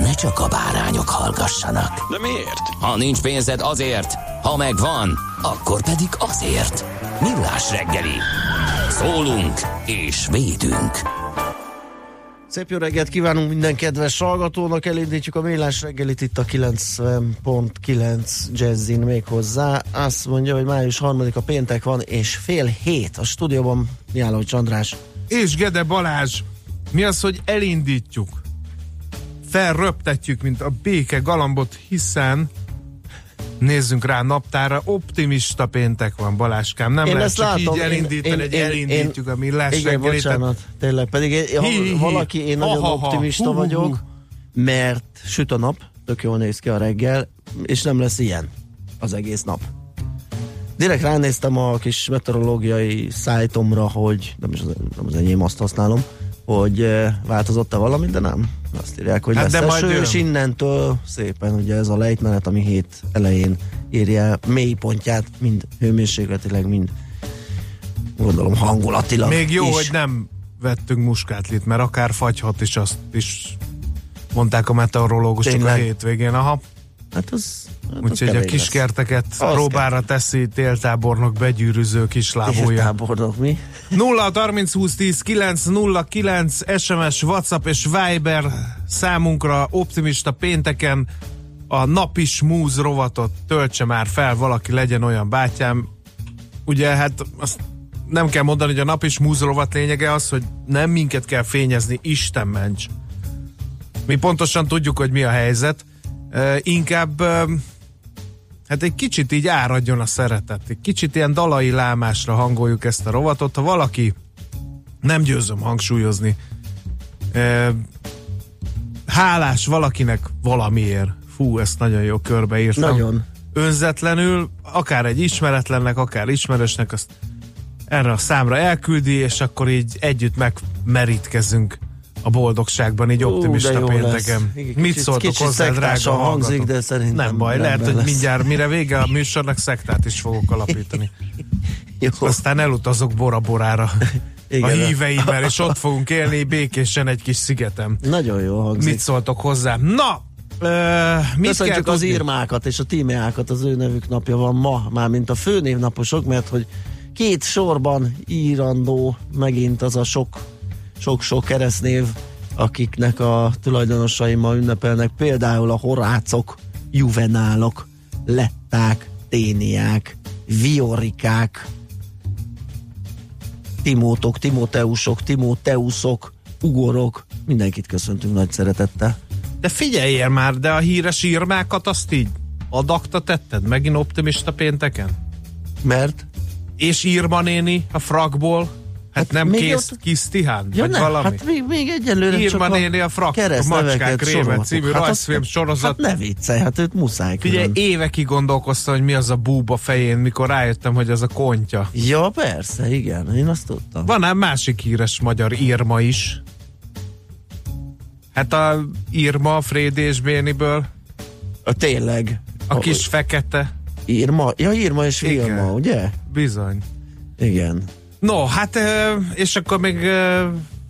ne csak a bárányok hallgassanak. De miért? Ha nincs pénzed azért, ha megvan, akkor pedig azért. Millás reggeli. Szólunk és védünk. Szép jó reggelt kívánunk minden kedves hallgatónak, elindítjuk a Millás reggelit itt a 90.9 Jazzin még hozzá. Azt mondja, hogy május 3 a péntek van, és fél hét a stúdióban Miálló Csandrás. És Gede Balázs, mi az, hogy elindítjuk? Felröptetjük, mint a béke galambot, hiszen nézzünk rá naptára, optimista péntek van Baláskám, nem Én lehet ezt csak látom, így én- elindítani, én- hogy én- elindítjuk a millás Igen, reggelit. bocsánat, tényleg, pedig én, ha Hi, hi, hi. valaki, én nagyon Ha, optimista hu. vagyok, mert süt a nap, tök jól néz ki a reggel, és nem lesz ilyen az egész nap. Direkt ránéztem a kis meteorológiai szájtomra, hogy nem, is az, nem az enyém, azt használom, hogy eh, változott-e valami, de nem. Azt írják, hogy Hát de lesz majd eső, jön. és innentől szépen ugye ez a lejtmenet, ami hét elején érje mély pontját, mind hőmérsékletileg, mind gondolom hangulatilag Még jó, is. hogy nem vettünk muskátlit, mert akár fagyhat is, azt is mondták a meteorológusok a Tényleg? hétvégén. Aha. Hát az, hát Úgyhogy a kiskerteket Az próbára teszi téltábornok begyűrűző kislábúja. Téltábornok, mi? 0 30 20 10 9 0 9 SMS, WhatsApp és Viber számunkra optimista pénteken a napi smúz rovatot töltse már fel, valaki legyen olyan bátyám. Ugye hát azt nem kell mondani, hogy a napi smúz rovat lényege az, hogy nem minket kell fényezni, Isten ments. Mi pontosan tudjuk, hogy mi a helyzet. Inkább hát egy kicsit így áradjon a szeretet. Egy kicsit ilyen dalai lámásra hangoljuk ezt a rovatot. Ha valaki, nem győzöm hangsúlyozni, hálás valakinek valamiért. Fú, ezt nagyon jó körbeírtam. Nagyon. Önzetlenül, akár egy ismeretlennek, akár ismerősnek, azt erre a számra elküldi, és akkor így együtt megmerítkezünk a boldogságban, így Ú, optimista lesz. pénteken. Igen, Mit kicsit- szóltok kicsit hozzá, drága hangzik, de szerintem Nem baj, lehet, rendben hogy lesz. mindjárt mire vége a műsornak szektát is fogok alapítani. Jó. Aztán elutazok Bora-Borára Igen, a híveimmel, és ott fogunk élni békésen egy kis szigetem. Nagyon jó hangzik. Mit szóltok hozzá? Na, ö, mit kell Köszönjük az tudni? írmákat és a tímeákat, az ő nevük napja van ma, mármint a főnévnaposok, mert hogy két sorban írandó megint az a sok, sok-sok keresztnév, akiknek a tulajdonosai ma ünnepelnek, például a horácok, juvenálok, letták, téniák, viorikák, timótok, timóteusok, timóteuszok, ugorok, mindenkit köszöntünk nagy szeretettel. De figyeljél már, de a híres írmákat azt így adakta tetted megint optimista pénteken? Mert És Írma néni a frakból? Hát, Hát nem még kész, ott- kis tihán? Ja, vagy nem, valami? hát még, még egyelőre Írma csak néni a frak, a keresztneveket Macskák réme soroltuk. című hát rajzfilm azt- sorozat. Hát ne viccelj, hát őt muszáj külön. évekig gondolkoztam, hogy mi az a búba fején, mikor rájöttem, hogy az a kontya. Ja, persze, igen, én azt tudtam. Van ám másik híres magyar Írma is. Hát a Írma Frédi és Béniből, A, tényleg. a kis fekete. Írma, ja, Írma és. Vilma, ugye? Bizony. Igen. No, hát és akkor még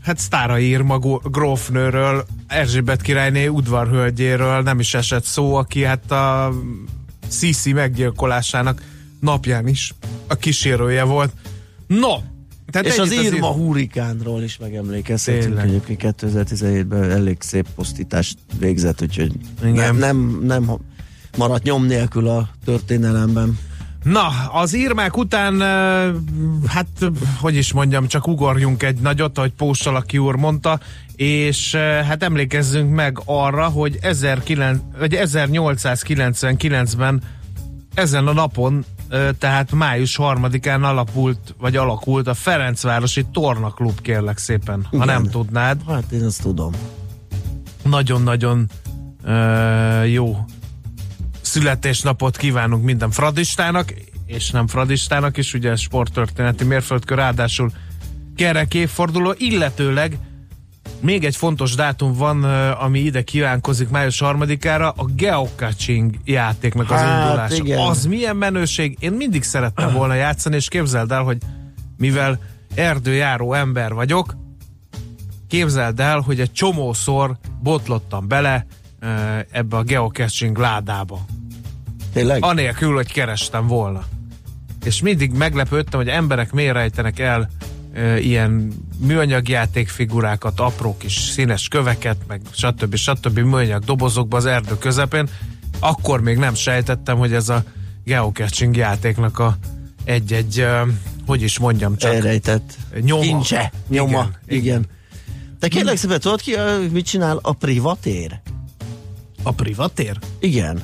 hát Sztára Írma gó- grófnőről, Erzsébet királyné udvarhölgyéről nem is esett szó, aki hát a Sisi meggyilkolásának napján is a kísérője volt. No, Tehát És az ennyit Irma ír- hurikánról is megemlékezhetünk, egyébként 2017-ben elég szép posztítást végzett, úgyhogy Igen. nem, nem, nem maradt nyom nélkül a történelemben. Na, az írmák után, hát, hogy is mondjam, csak ugorjunk egy nagyot, ahogy Póstalaki úr mondta, és hát emlékezzünk meg arra, hogy 19, vagy 1899-ben ezen a napon, tehát május harmadikán alapult, vagy alakult a Ferencvárosi Tornaklub, kérlek szépen, ha Igen. nem tudnád. Hát én azt tudom. Nagyon-nagyon ö, jó születésnapot kívánunk minden fradistának, és nem fradistának is, ugye sporttörténeti mérföldkör, ráadásul kerek évforduló, illetőleg még egy fontos dátum van, ami ide kívánkozik május harmadikára, a geocaching játéknak az Hát, indulása. igen. Az milyen menőség, én mindig szerettem volna játszani, és képzeld el, hogy mivel erdőjáró ember vagyok, képzeld el, hogy egy csomószor botlottam bele ebbe a geocaching ládába. Tényleg? Anélkül, hogy kerestem volna. És mindig meglepődtem, hogy emberek miért rejtenek el ö, ilyen műanyag játékfigurákat, apró kis színes köveket, meg stb. stb. műanyag dobozokba az erdő közepén. Akkor még nem sejtettem, hogy ez a geocaching játéknak a egy-egy, ö, hogy is mondjam, csak Elrejtett. nyoma. Kincse. Nyoma. Igen, Igen. igen. De kérlek szépen, tudod ki, mit csinál a privatér? A privatér? Igen.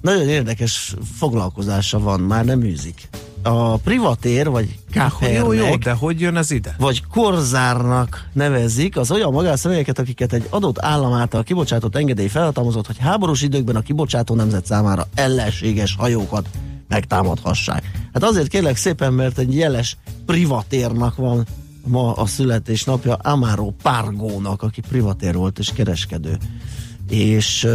Nagyon érdekes foglalkozása van, már nem űzik. A privatér, vagy Jó, jó, kápernek, de hogy jön ez ide? vagy korzárnak nevezik az olyan magánszemélyeket, akiket egy adott állam által kibocsátott engedély felhatalmazott, hogy háborús időkben a kibocsátó nemzet számára ellenséges hajókat megtámadhassák. Hát azért kérlek szépen, mert egy jeles privatérnak van ma a születésnapja Amaro Pargónak, aki privatér volt és kereskedő. És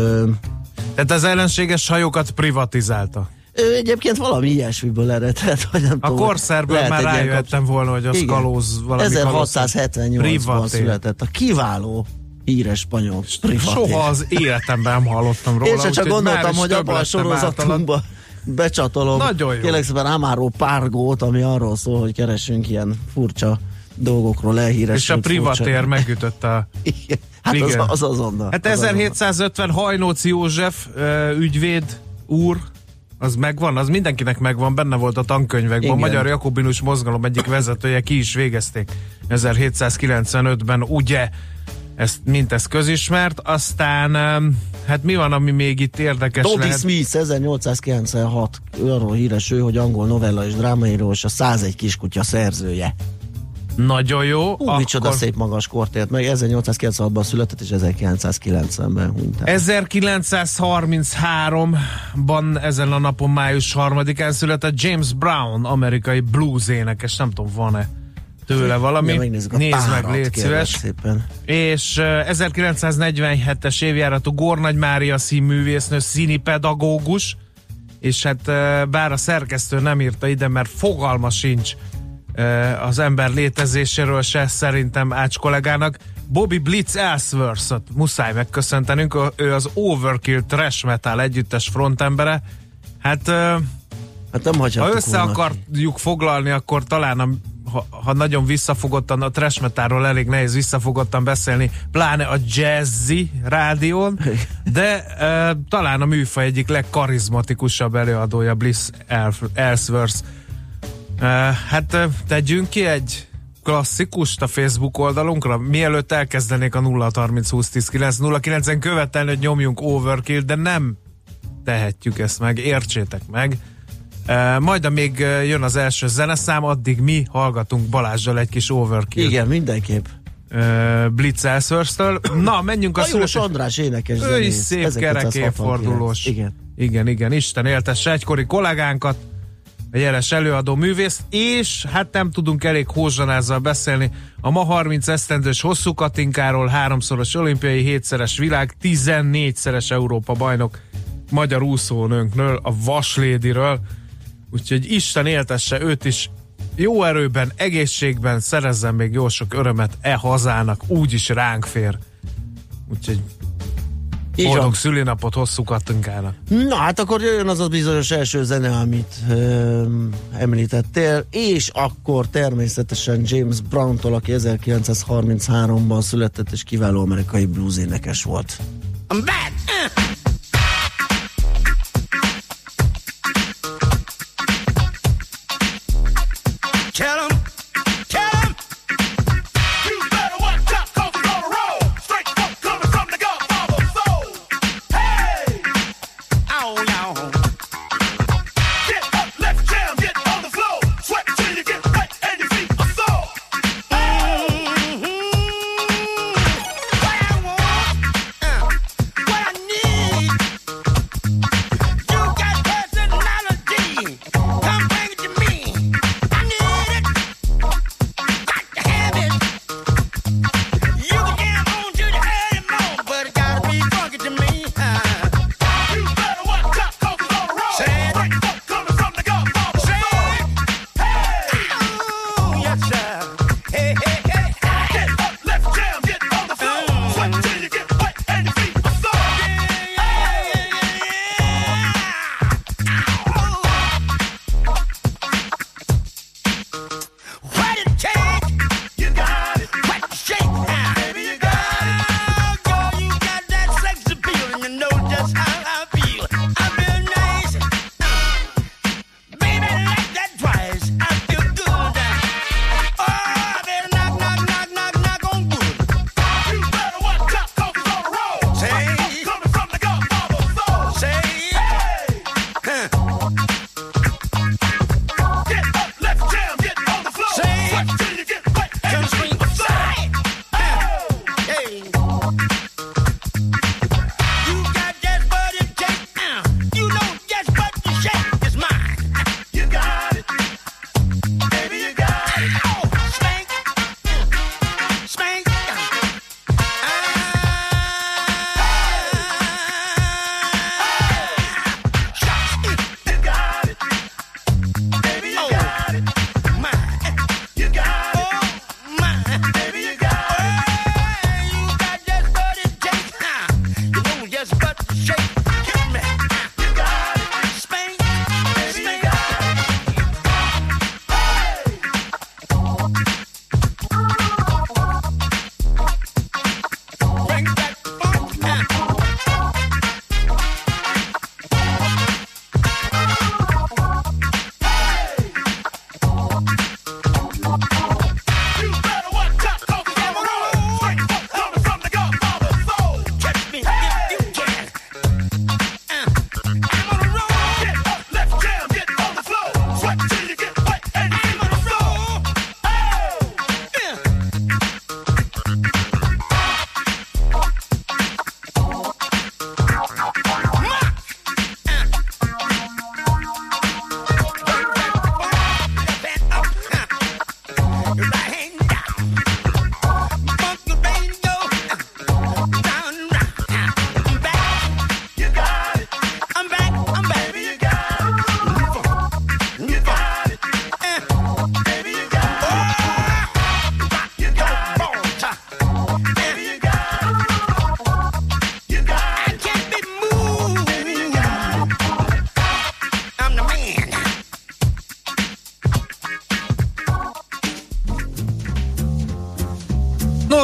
Tehát az ellenséges hajókat privatizálta. ő egyébként valami ilyesmiből eredhet, hogy nem A tudom. korszerből már rájöttem volna, hogy az Igen. kalóz valami 1678-ban Privatér. született a kiváló híres spanyol privatér. Soha az életemben nem hallottam róla. Én se csak gondoltam, hogy abban a lettem sorozatunkba becsatolom. Nagyon jó. Kérlek szépen Amaro Párgót, ami arról szól, hogy keresünk ilyen furcsa dolgokról elhíres. És a privatér megütötte a... Hát az, Igen. az azonnal. Hát az azonnal. 1750 Hajnóci József ügyvéd úr, az megvan, az mindenkinek megvan, benne volt a tankönyvekben. A Igen. Magyar Jakobinus Mozgalom egyik vezetője ki is végezték 1795-ben, ugye? Ezt, mint ez közismert. Aztán, hát mi van, ami még itt érdekes Dodie lehet? Smith 1896 arról híres ő, hogy angol novella és drámaíró és a 101 kiskutya szerzője. Nagyon jó. Hú, micsoda szép magas kort ért meg. 1896-ban született és 1990-ben hunyt el. 1933-ban ezen a napon május 3-án született James Brown, amerikai blues énekes, nem tudom, van-e tőle valami. Ja, Nézd meg, légy szíves. szépen. És uh, 1947-es évjáratú Gornagy Mária színművésznő, színipedagógus, és hát uh, bár a szerkesztő nem írta ide, mert fogalma sincs az ember létezéséről se szerintem Ács kollégának, Bobby Blitz Ellsworth-ot muszáj megköszöntenünk, ő az Overkill Trash Metal együttes frontembere. Hát Hát nem ha össze volna. akarjuk foglalni, akkor talán a, ha, ha nagyon visszafogottan, a trash metalról elég nehéz visszafogottan beszélni, pláne a jazzy rádión, de uh, talán a műfaj egyik legkarizmatikusabb előadója Bliss Ellsworth. Hát tegyünk ki egy klasszikust a Facebook oldalunkra, mielőtt elkezdenék a 0 30 20 10 9 0 9-en követelni, hogy nyomjunk overkill, de nem tehetjük ezt meg, értsétek meg. Uh, majd amíg jön az első zeneszám, addig mi hallgatunk Balázsjal egy kis overkill Igen, mindenképp. uh, Blitz Ellsworth-től. Na, menjünk a A születés... András énekes Ő is zenész, szép kerek 1969. évfordulós. Igen. Igen, igen, Isten éltesse egykori kollégánkat, a jeles előadó művész, és hát nem tudunk elég hózsanázzal beszélni a ma 30 esztendős hosszú Katinkáról, háromszoros olimpiai, hétszeres világ, 14-szeres Európa bajnok, magyar úszónőnkről, a Vaslédiről, úgyhogy Isten éltesse őt is jó erőben, egészségben, szerezzen még jó sok örömet e hazának, úgyis ránk fér. Úgyhogy így Boldog van. szülinapot hosszú kattinkának. Na hát akkor jöjjön az a bizonyos első zene, amit öm, említettél, és akkor természetesen James Brown-tól, aki 1933-ban született és kiváló amerikai blues énekes volt. I'm back! Uh!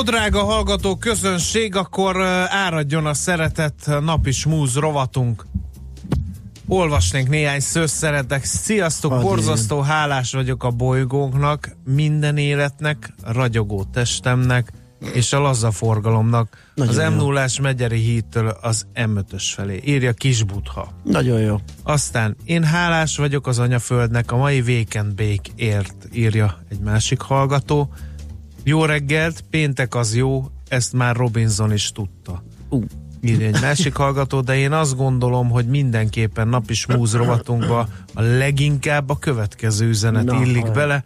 drága hallgató közönség, akkor áradjon a szeretet napi smúz rovatunk. Olvasnék néhány szőszeretek. Sziasztok, Adjén. borzasztó hálás vagyok a bolygónknak, minden életnek, ragyogó testemnek és a laza forgalomnak. Nagyon az m 0 megyeri hídtől az M5-ös felé. Írja Kisbutha. Nagyon jó. Aztán én hálás vagyok az anyaföldnek a mai Weekend Bake ért, írja egy másik hallgató. Jó reggelt, péntek az jó, ezt már Robinson is tudta. Uh. Írja egy másik hallgató, de én azt gondolom, hogy mindenképpen napi smúz rovatunkba a leginkább a következő üzenet Na, illik hajj. bele.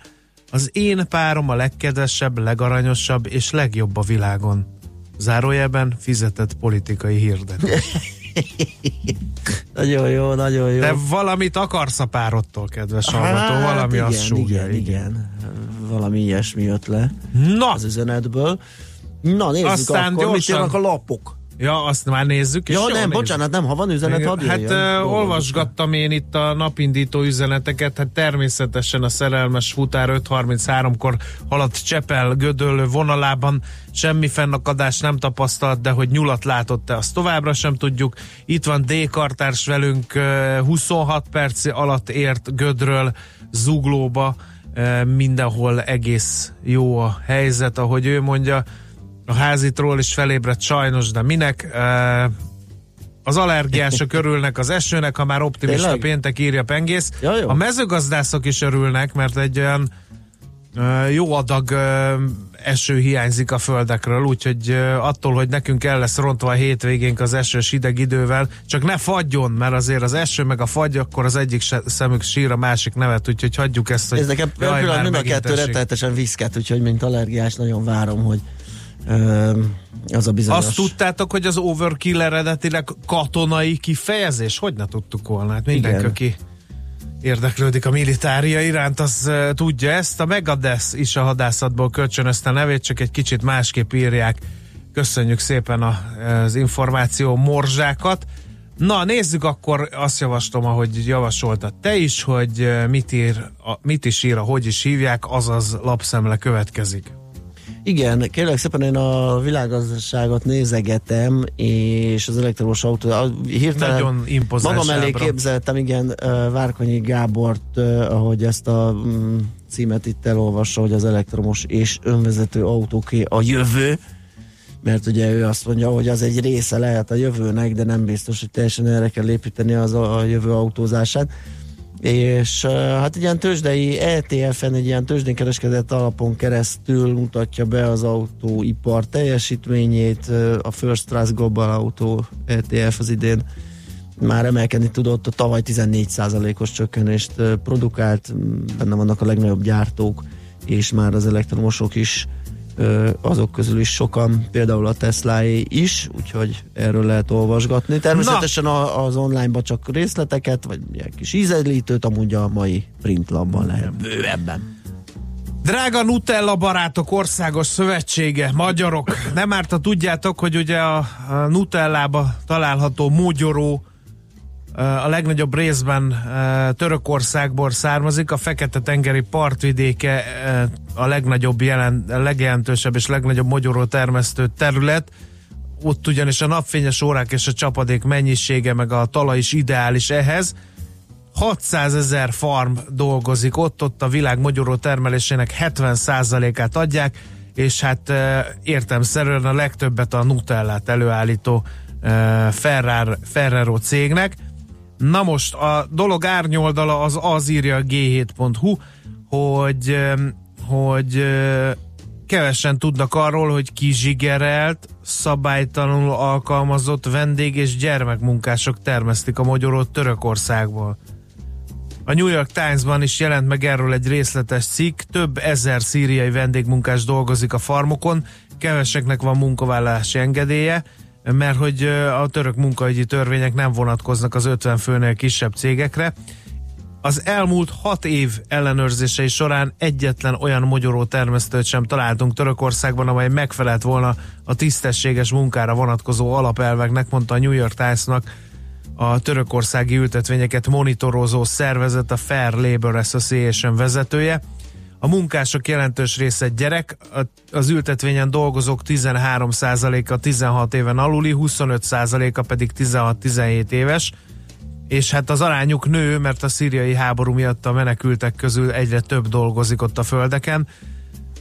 Az én párom a legkedvesebb, legaranyosabb és legjobb a világon. Zárójelben fizetett politikai hirdetés. nagyon jó, nagyon jó. De valamit akarsz a párodtól, kedves hallgató, hát valami hát, igen, azt súgja. Igen, igen. igen valami ilyesmi jött le Na. az üzenetből. Na nézzük Aztán akkor, gyorsan. mit a lapok. Ja, azt már nézzük. Ja, nem, néz. bocsánat, nem, ha van üzenet, hadd Hát jöjjön. Uh, olvasgattam én itt a napindító üzeneteket, hát természetesen a szerelmes futár 5.33-kor haladt Csepel gödöllő vonalában, semmi fennakadás nem tapasztalt, de hogy nyulat látott-e, azt továbbra sem tudjuk. Itt van D. Kartárs velünk, uh, 26 perc alatt ért gödről zuglóba, mindenhol egész jó a helyzet, ahogy ő mondja. A házitról is felébredt sajnos, de minek? Az allergiások örülnek az esőnek, ha már optimista Tényleg? péntek írja pengész. Ja, jó. A mezőgazdászok is örülnek, mert egy olyan jó adag eső hiányzik a földekről, úgyhogy attól, hogy nekünk el lesz rontva a hétvégénk az esős hideg idővel, csak ne fagyjon, mert azért az eső meg a fagy, akkor az egyik szemük sír, a másik nevet, úgyhogy hagyjuk ezt, hogy Ez nekem pillanat, mind a kettő rettenetesen viszket, úgyhogy mint allergiás nagyon várom, hogy az a bizonyos... Azt tudtátok, hogy az overkill eredetileg katonai kifejezés? Hogy ne tudtuk volna? Hát mindenki, Igen. Érdeklődik a militária iránt, az tudja ezt. A Megadeth is a hadászatból kölcsönözte a nevét, csak egy kicsit másképp írják. Köszönjük szépen a, az információ morzsákat. Na, nézzük akkor, azt javaslom, ahogy javasoltad te is, hogy mit, ír, mit is ír, hogy is hívják, azaz lapszemle következik. Igen, kérlek szépen én a világgazdaságot nézegetem, és az elektromos autó, a- hirtelen Nagyon impozáns magam elé ábra. képzeltem, igen, Várkonyi Gábort, ahogy ezt a mm, címet itt elolvassa, hogy az elektromos és önvezető autóké a jövő, mert ugye ő azt mondja, hogy az egy része lehet a jövőnek, de nem biztos, hogy teljesen erre kell építeni az a, a jövő autózását. És hát egy ilyen tőzsdei ETF-en, egy ilyen tőzsdén kereskedett alapon keresztül mutatja be az autóipar teljesítményét. A First Trust Global Auto ETF az idén már emelkedni tudott, a tavaly 14%-os csökkenést produkált, benne vannak a legnagyobb gyártók, és már az elektromosok is azok közül is sokan, például a Teslaé is, úgyhogy erről lehet olvasgatni. Természetesen a, az online-ba csak részleteket, vagy ilyen kis ízelítőt, amúgy a mai printlapban lehet bővebben. Drága Nutella barátok országos szövetsége, magyarok, nem árt, tudjátok, hogy ugye a Nutellába található mogyoró a legnagyobb részben Törökországból származik, a Fekete-tengeri partvidéke a legnagyobb jelen, a legjelentősebb és legnagyobb mogyoró termesztő terület, ott ugyanis a napfényes órák és a csapadék mennyisége meg a talaj is ideális ehhez, 600 ezer farm dolgozik ott, ott a világ mogyoró termelésének 70%-át adják, és hát értemszerűen a legtöbbet a Nutellát előállító Ferrar, Ferrero cégnek. Na most a dolog árnyoldala az az írja a g7.hu, hogy, hogy kevesen tudnak arról, hogy kizsigerelt, szabálytalanul alkalmazott vendég és gyermekmunkások termesztik a mogyorót Törökországból. A New York Times-ban is jelent meg erről egy részletes cikk, több ezer szíriai vendégmunkás dolgozik a farmokon, keveseknek van munkavállalási engedélye, mert hogy a török munkaügyi törvények nem vonatkoznak az 50 főnél kisebb cégekre. Az elmúlt hat év ellenőrzései során egyetlen olyan mogyoró termesztőt sem találtunk Törökországban, amely megfelelt volna a tisztességes munkára vonatkozó alapelveknek, mondta a New York Times-nak a törökországi ültetvényeket monitorozó szervezet, a Fair Labor Association vezetője. A munkások jelentős része gyerek, az ültetvényen dolgozók 13%-a 16 éven aluli, 25%-a pedig 16-17 éves, és hát az arányuk nő, mert a szíriai háború miatt a menekültek közül egyre több dolgozik ott a földeken.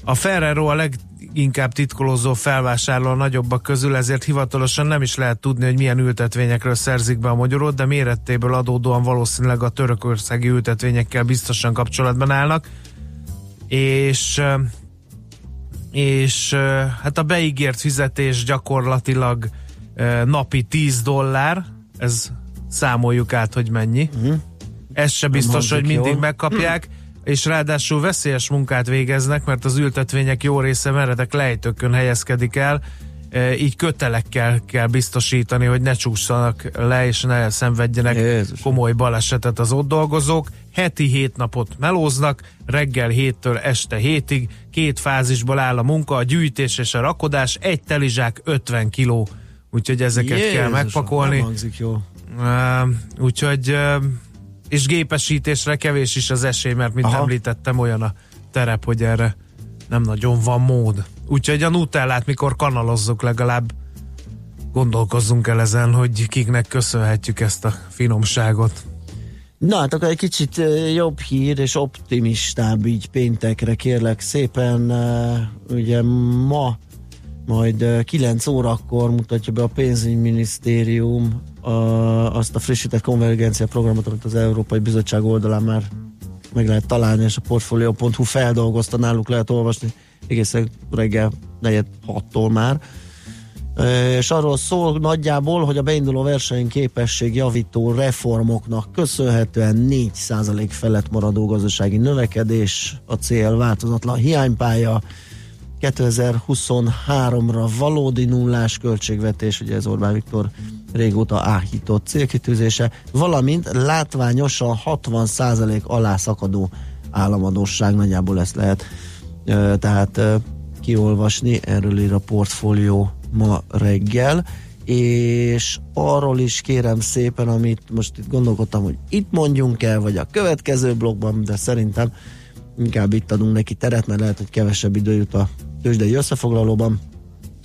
A Ferrero a leginkább titkolózó felvásárló a nagyobbak közül, ezért hivatalosan nem is lehet tudni, hogy milyen ültetvényekről szerzik be a magyarót, de mérettéből adódóan valószínűleg a törökországi ültetvényekkel biztosan kapcsolatban állnak. És és hát a beígért fizetés gyakorlatilag napi 10 dollár, ez számoljuk át, hogy mennyi. Uh-huh. Ez se biztos, hogy mindig jól. megkapják, és ráadásul veszélyes munkát végeznek, mert az ültetvények jó része meredek lejtőkön helyezkedik el, így kötelekkel kell biztosítani, hogy ne csúszanak le, és ne szenvedjenek Jézus. komoly balesetet az ott dolgozók. Heti hét napot melóznak, reggel héttől este hétig, két fázisból áll a munka, a gyűjtés és a rakodás, egy telizsák 50 kiló úgyhogy ezeket kell Jézusom, megpakolni. jó. Uh, úgyhogy uh, és gépesítésre kevés is az esély, mert mint Aha. említettem, olyan a terep, hogy erre nem nagyon van mód. Úgyhogy a nutellát, mikor kanalozzuk, legalább gondolkozzunk el ezen, hogy kiknek köszönhetjük ezt a finomságot. Na hát akkor egy kicsit jobb hír és optimistább így péntekre kérlek szépen. Ugye ma majd ö, 9 órakor mutatja be a pénzügyminisztérium azt a frissített konvergencia programot, amit az Európai Bizottság oldalán már meg lehet találni, és a portfolio.hu feldolgozta, náluk lehet olvasni egészen reggel 4 6-tól már. És arról szól nagyjából, hogy a beinduló versenyképesség javító reformoknak köszönhetően 4% felett maradó gazdasági növekedés a cél változatlan hiánypálya, 2023-ra valódi nullás költségvetés, ugye ez Orbán Viktor régóta áhított célkitűzése, valamint látványosan 60% alá szakadó államadóság, nagyjából ezt lehet tehát kiolvasni, erről ír a portfólió ma reggel, és arról is kérem szépen, amit most itt gondolkodtam, hogy itt mondjunk el, vagy a következő blogban, de szerintem inkább itt adunk neki teret, mert lehet, hogy kevesebb idő jut a tőzsdei összefoglalóban.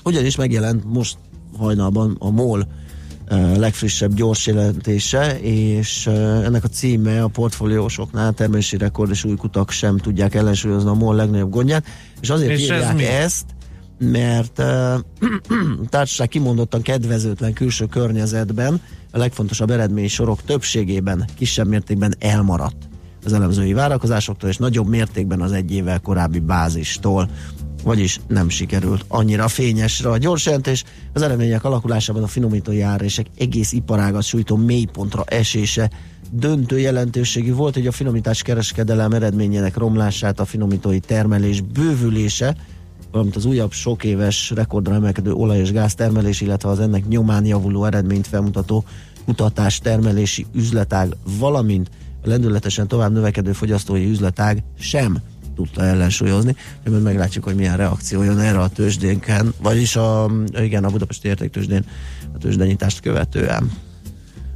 Ugyanis megjelent most hajnalban a MOL legfrissebb gyors jelentése, és ennek a címe a portfóliósoknál termelési rekord és új kutak sem tudják ellensúlyozni a MOL legnagyobb gondját, és azért És ez írják mi? ezt, mert uh, társaság kimondottan kedvezőtlen külső környezetben a legfontosabb eredmény sorok többségében kisebb mértékben elmaradt az elemzői várakozásoktól, és nagyobb mértékben az egy évvel korábbi bázistól vagyis nem sikerült annyira fényesre a gyors jelentés. Az eredmények alakulásában a finomítói árések egész iparágat sújtó mélypontra esése döntő jelentőségű volt, hogy a finomítás kereskedelem eredményének romlását, a finomítói termelés bővülése, valamint az újabb sok éves rekordra emelkedő olaj- és gáztermelés, illetve az ennek nyomán javuló eredményt felmutató kutatás termelési üzletág, valamint a lendületesen tovább növekedő fogyasztói üzletág sem tudta ellensúlyozni. Majd meglátjuk, hogy milyen reakció jön erre a tőzsdénken, vagyis a, igen, a Budapesti Értéktőzsdén a tőzsdenyitást követően.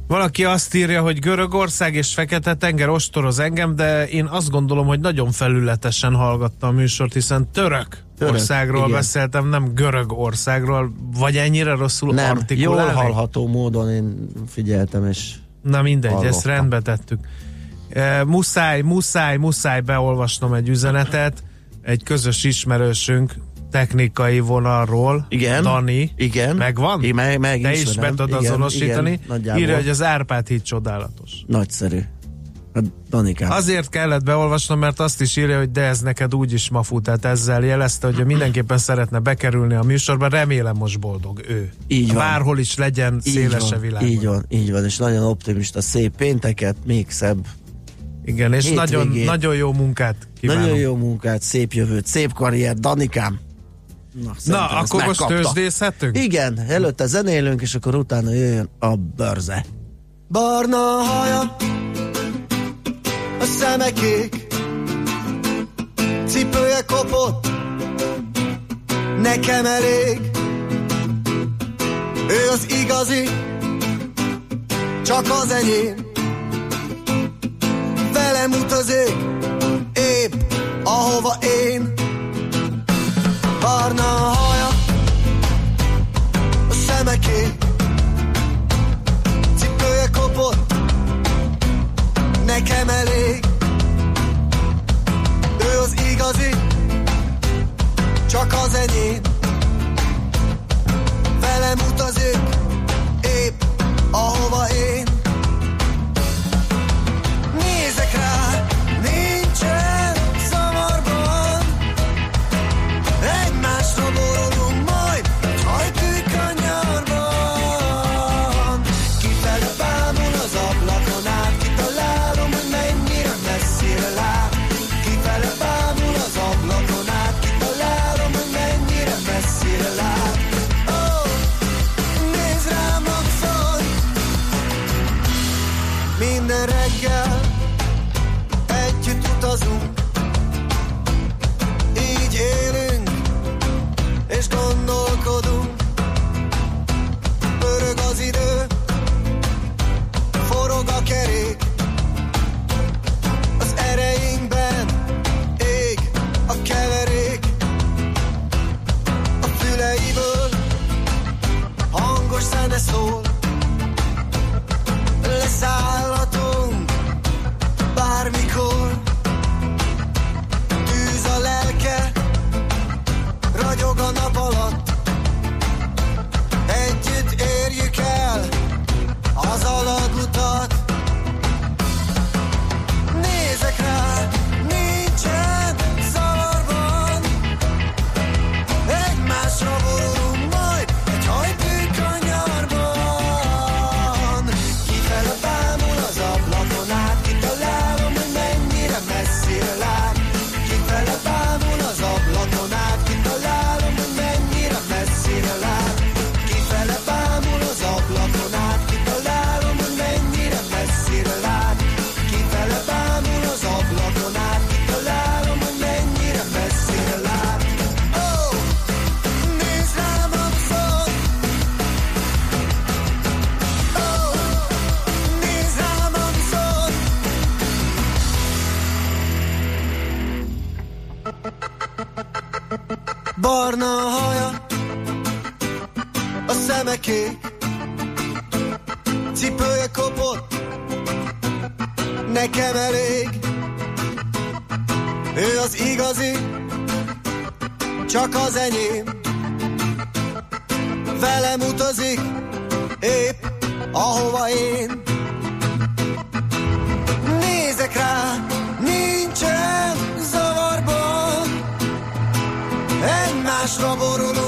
Valaki azt írja, hogy Görögország és Fekete-tenger ostoroz engem, de én azt gondolom, hogy nagyon felületesen hallgatta a műsort, hiszen török, Török, országról igen. beszéltem, nem görög országról, vagy ennyire rosszul Nem, jól artikulálni? hallható módon én figyeltem, és Na mindegy, ezt Hallottam. rendbe tettük. E, muszáj, muszáj, muszáj beolvasnom egy üzenetet, egy közös ismerősünk technikai vonalról, Igen, Dani, igen. megvan? Én meg- meg Te is be tudod azonosítani. igen. Írja, hogy az Árpád híd csodálatos. nagyszerű. Hát, Danikám. Azért kellett beolvasnom, mert azt is írja, hogy de ez neked úgyis mafu, tehát ezzel jelezte, hogy mindenképpen szeretne bekerülni a műsorba, remélem most boldog ő. Így van. Bárhol is legyen így szélese van, világban. így van, így van, és nagyon optimista, szép pénteket, még szebb. Igen, és nagyon, nagyon jó munkát kívánok. Nagyon jó munkát, szép jövőt, szép karrier, Danikám. Na, Na, akkor most megkapta. tőzsdézhetünk? Igen, előtte zenélünk, és akkor utána jöjjön a börze. Barna haja, a szeme kék, cipője kopott, nekem elég. Ő az igazi, csak az enyém. Velem utazik, épp ahova én. Başla boruna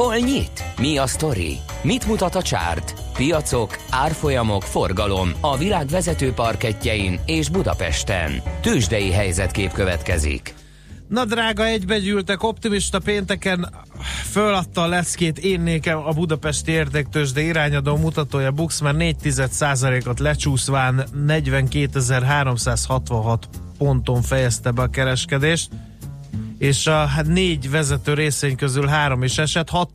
Hol nyit? Mi a sztori? Mit mutat a csárt? Piacok, árfolyamok, forgalom a világ vezető parketjein és Budapesten. Tősdei helyzetkép következik. Na drága, egybegyűltek optimista pénteken föladta a leckét én nékem a budapesti érdektősde irányadó mutatója Bux, mert 4 ot lecsúszván 42.366 ponton fejezte be a kereskedést és a hát négy vezető részvény közül három is esett, 6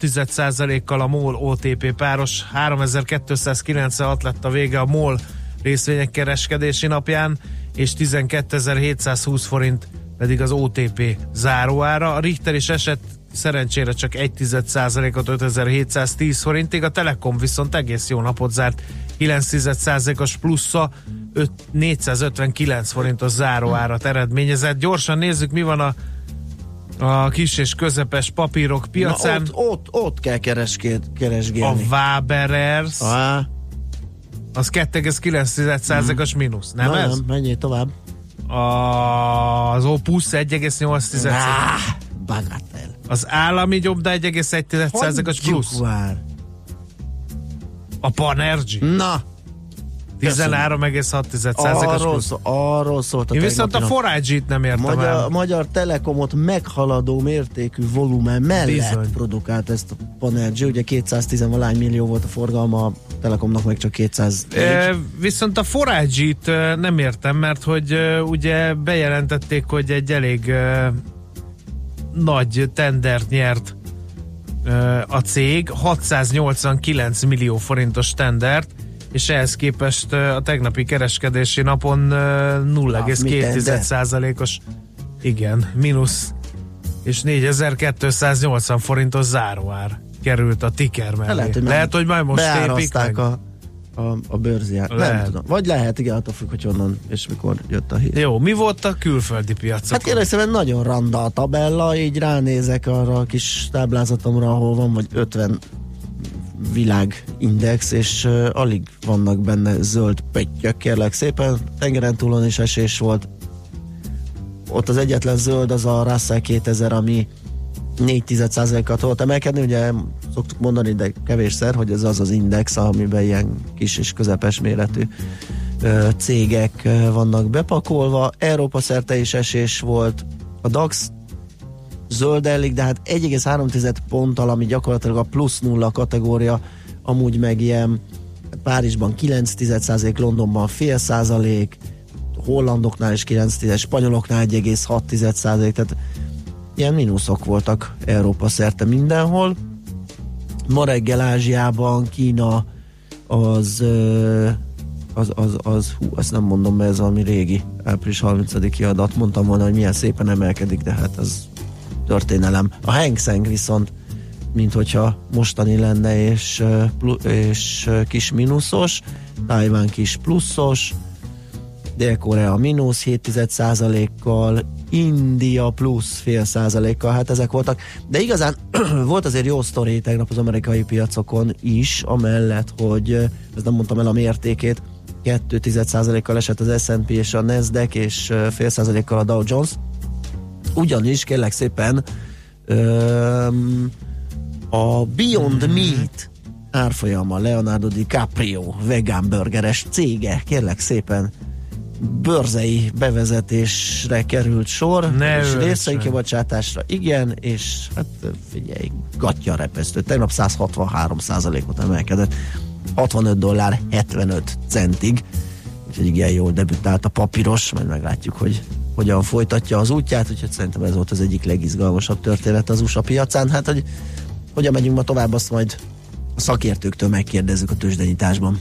kal a MOL OTP páros, 3296 lett a vége a MOL részvények kereskedési napján, és 12.720 forint pedig az OTP záróára. A Richter is esett szerencsére csak 1 ot 5710 forintig, a Telekom viszont egész jó napot zárt, 9 os plusza, 5, 459 forintos záróárat eredményezett. Gyorsan nézzük, mi van a a kis és közepes papírok piacán. Na, ott, ott, ott kell keresked, a keresgélni. Waberers Ah, az 2,9%-os mínusz, nem na, ez? nem, menjél tovább. A, az Opus 1,8%, Ah, bagatel. az állami nyomda 1,1%-os plusz, már. a Panergy Na, 13,6%-os arról, plusz. szó, arról szólt a Én viszont a. Forage-t nem értem Magyar, el. Magyar Telekomot meghaladó mértékű volumen mellett Bizony. produkált ezt a Panergy, ugye 210 valány millió volt a forgalma, a Telekomnak meg csak 200 E, viszont a Forage-t e, nem értem, mert hogy e, ugye bejelentették, hogy egy elég e, nagy tendert nyert a cég, 689 millió forintos tendert, és ehhez képest a tegnapi kereskedési napon e, mi 0,2%-os igen, mínusz és 4280 forintos záróár került a ticker mellé. lehet, hogy, lehet, hogy majd most tépik meg. a, a, a bőrziát. Nem tudom. Vagy lehet, igen, attól függ, hogy honnan és mikor jött a hír. Jó, mi volt a külföldi piacokon? Hát kérlek szépen nagyon randa a tabella, így ránézek arra a kis táblázatomra, ahol van vagy 50 világindex, és uh, alig vannak benne zöld pöttyök, kérlek szépen. Tengeren túlon is esés volt. Ott az egyetlen zöld az a Russell 2000, ami 4 kal volt emelkedni, ugye szoktuk mondani, de kevésszer, hogy ez az az index, amiben ilyen kis és közepes méretű ö, cégek ö, vannak bepakolva. Európa szerte is esés volt. A DAX zöldellik, de hát 1,3 ponttal, ami gyakorlatilag a plusz nulla kategória, amúgy meg ilyen Párizsban 9 Londonban fél százalék, hollandoknál is 9 spanyoloknál 1,6 százalék, tehát ilyen mínuszok voltak Európa szerte mindenhol. Ma reggel Ázsiában Kína az, az, az, az hú, ezt nem mondom, mert ez valami régi április 30-i adat. Mondtam volna, hogy milyen szépen emelkedik, de hát az történelem. A Hang viszont mint hogyha mostani lenne, és, és kis mínuszos, Taiwan kis pluszos, Dél-Korea mínusz 7 kal India plusz fél százalékkal, hát ezek voltak. De igazán volt azért jó sztori tegnap az amerikai piacokon is, amellett, hogy ez nem mondtam el a mértékét, 2 kal esett az S&P és a Nasdaq, és fél százalékkal a Dow Jones. Ugyanis, kérlek szépen, öm, a Beyond Meat árfolyama Leonardo DiCaprio vegán burgeres cége, kérlek szépen bőrzei bevezetésre került sor, Ne és részvénykibocsátásra igen, és hát figyelj, gatya repesztő. Tegnap 163 ot emelkedett, 65 dollár 75 centig, úgyhogy igen jól debütált a papíros, majd meglátjuk, hogy hogyan folytatja az útját, úgyhogy szerintem ez volt az egyik legizgalmasabb történet az USA piacán. Hát, hogy hogyan megyünk ma tovább, azt majd a szakértőktől megkérdezzük a tőzsdenyításban.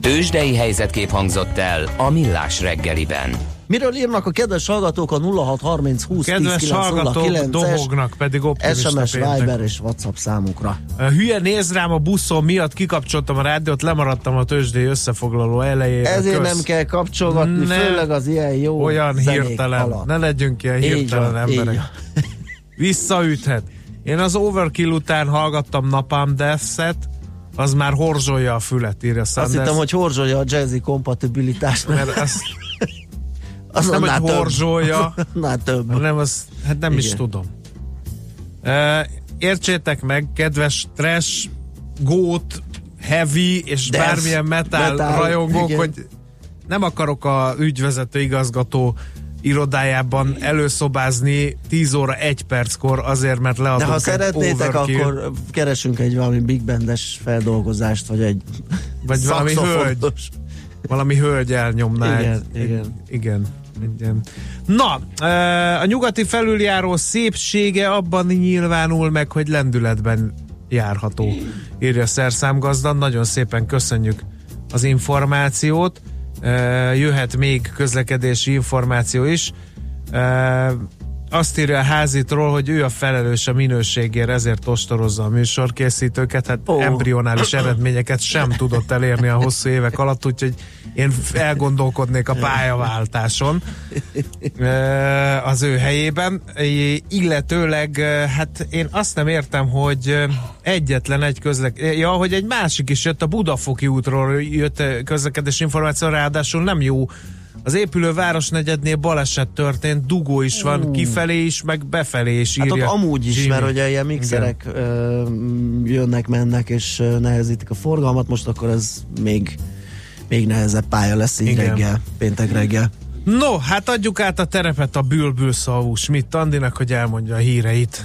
Tőzsdei helyzetkép hangzott el a Millás reggeliben. Miről írnak a kedves hallgatók a 0630 20 Kedves 10 hallgatók 909-es dohognak, pedig optimista SMS, péntek. Viber és WhatsApp számukra. Hülye néz rám a buszon miatt, kikapcsoltam a rádiót, lemaradtam a tőzsdei összefoglaló elejére. Ezért Kösz. nem kell kapcsolgatni, Ne. főleg az ilyen jó Olyan hirtelen. alatt. Ne legyünk ilyen Így hirtelen van, emberek. Visszaüthet. Én az Overkill után hallgattam Napalm Death-et, az már horzsolja a fület, írja Azt Sanders. hittem, hogy horzsolja a jazzy kompatibilitást, mert Mert az, nem, hogy több. horzsolja, Annál több. nem, az, hát nem is Igen. tudom. E, értsétek meg, kedves trash, gót, heavy és Death, bármilyen metal, metal, rajongók, igen. hogy nem akarok a ügyvezető igazgató irodájában előszobázni 10 óra 1 perckor azért, mert leadunk De ha szeretnétek, overkill, akkor keresünk egy valami big bandes feldolgozást, vagy egy Vagy valami hölgy. valami hölgy elnyomná. Igen, egy, igen. Igen. Na, a nyugati felüljáró szépsége abban nyilvánul meg, hogy lendületben járható, írja szerszámgazdan. Nagyon szépen köszönjük az információt. Jöhet még közlekedési információ is. Azt írja a házitról, hogy ő a felelős a minőségért, ezért ostorozza a műsorkészítőket. Hát oh. embrionális eredményeket sem tudott elérni a hosszú évek alatt, úgyhogy én elgondolkodnék a pályaváltáson az ő helyében. Illetőleg, hát én azt nem értem, hogy egyetlen egy közlek... Ja, hogy egy másik is jött, a Budafoki útról jött közlekedés információ, ráadásul nem jó az épülő városnegyednél baleset történt, dugó is van, kifelé is, meg befelé is Hát írja. ott amúgy is, Jimmy. mert ugye ilyen mixerek ö, jönnek, mennek, és nehezítik a forgalmat, most akkor ez még, még nehezebb pálya lesz így Igen. reggel, péntek reggel. No, hát adjuk át a terepet a bülbül szavú Schmidt Andinak, hogy elmondja a híreit.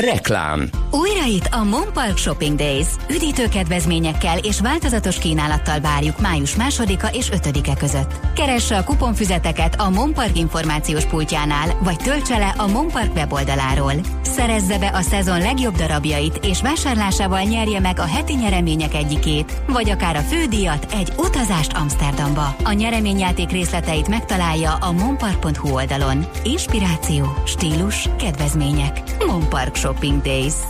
Reklám Újra itt a Monpark Shopping Days. Üdítő kedvezményekkel és változatos kínálattal várjuk május 2-a és 5-e között. Keresse a kuponfüzeteket a Monpark információs pultjánál, vagy töltse le a Monpark weboldaláról. Szerezze be a szezon legjobb darabjait, és vásárlásával nyerje meg a heti nyeremények egyikét, vagy akár a fődíjat, egy utazást Amsterdamba. A nyereményjáték részleteit megtalálja a monpark.hu oldalon. Inspiráció, stílus, kedvezmények. Monpark Shopping Days.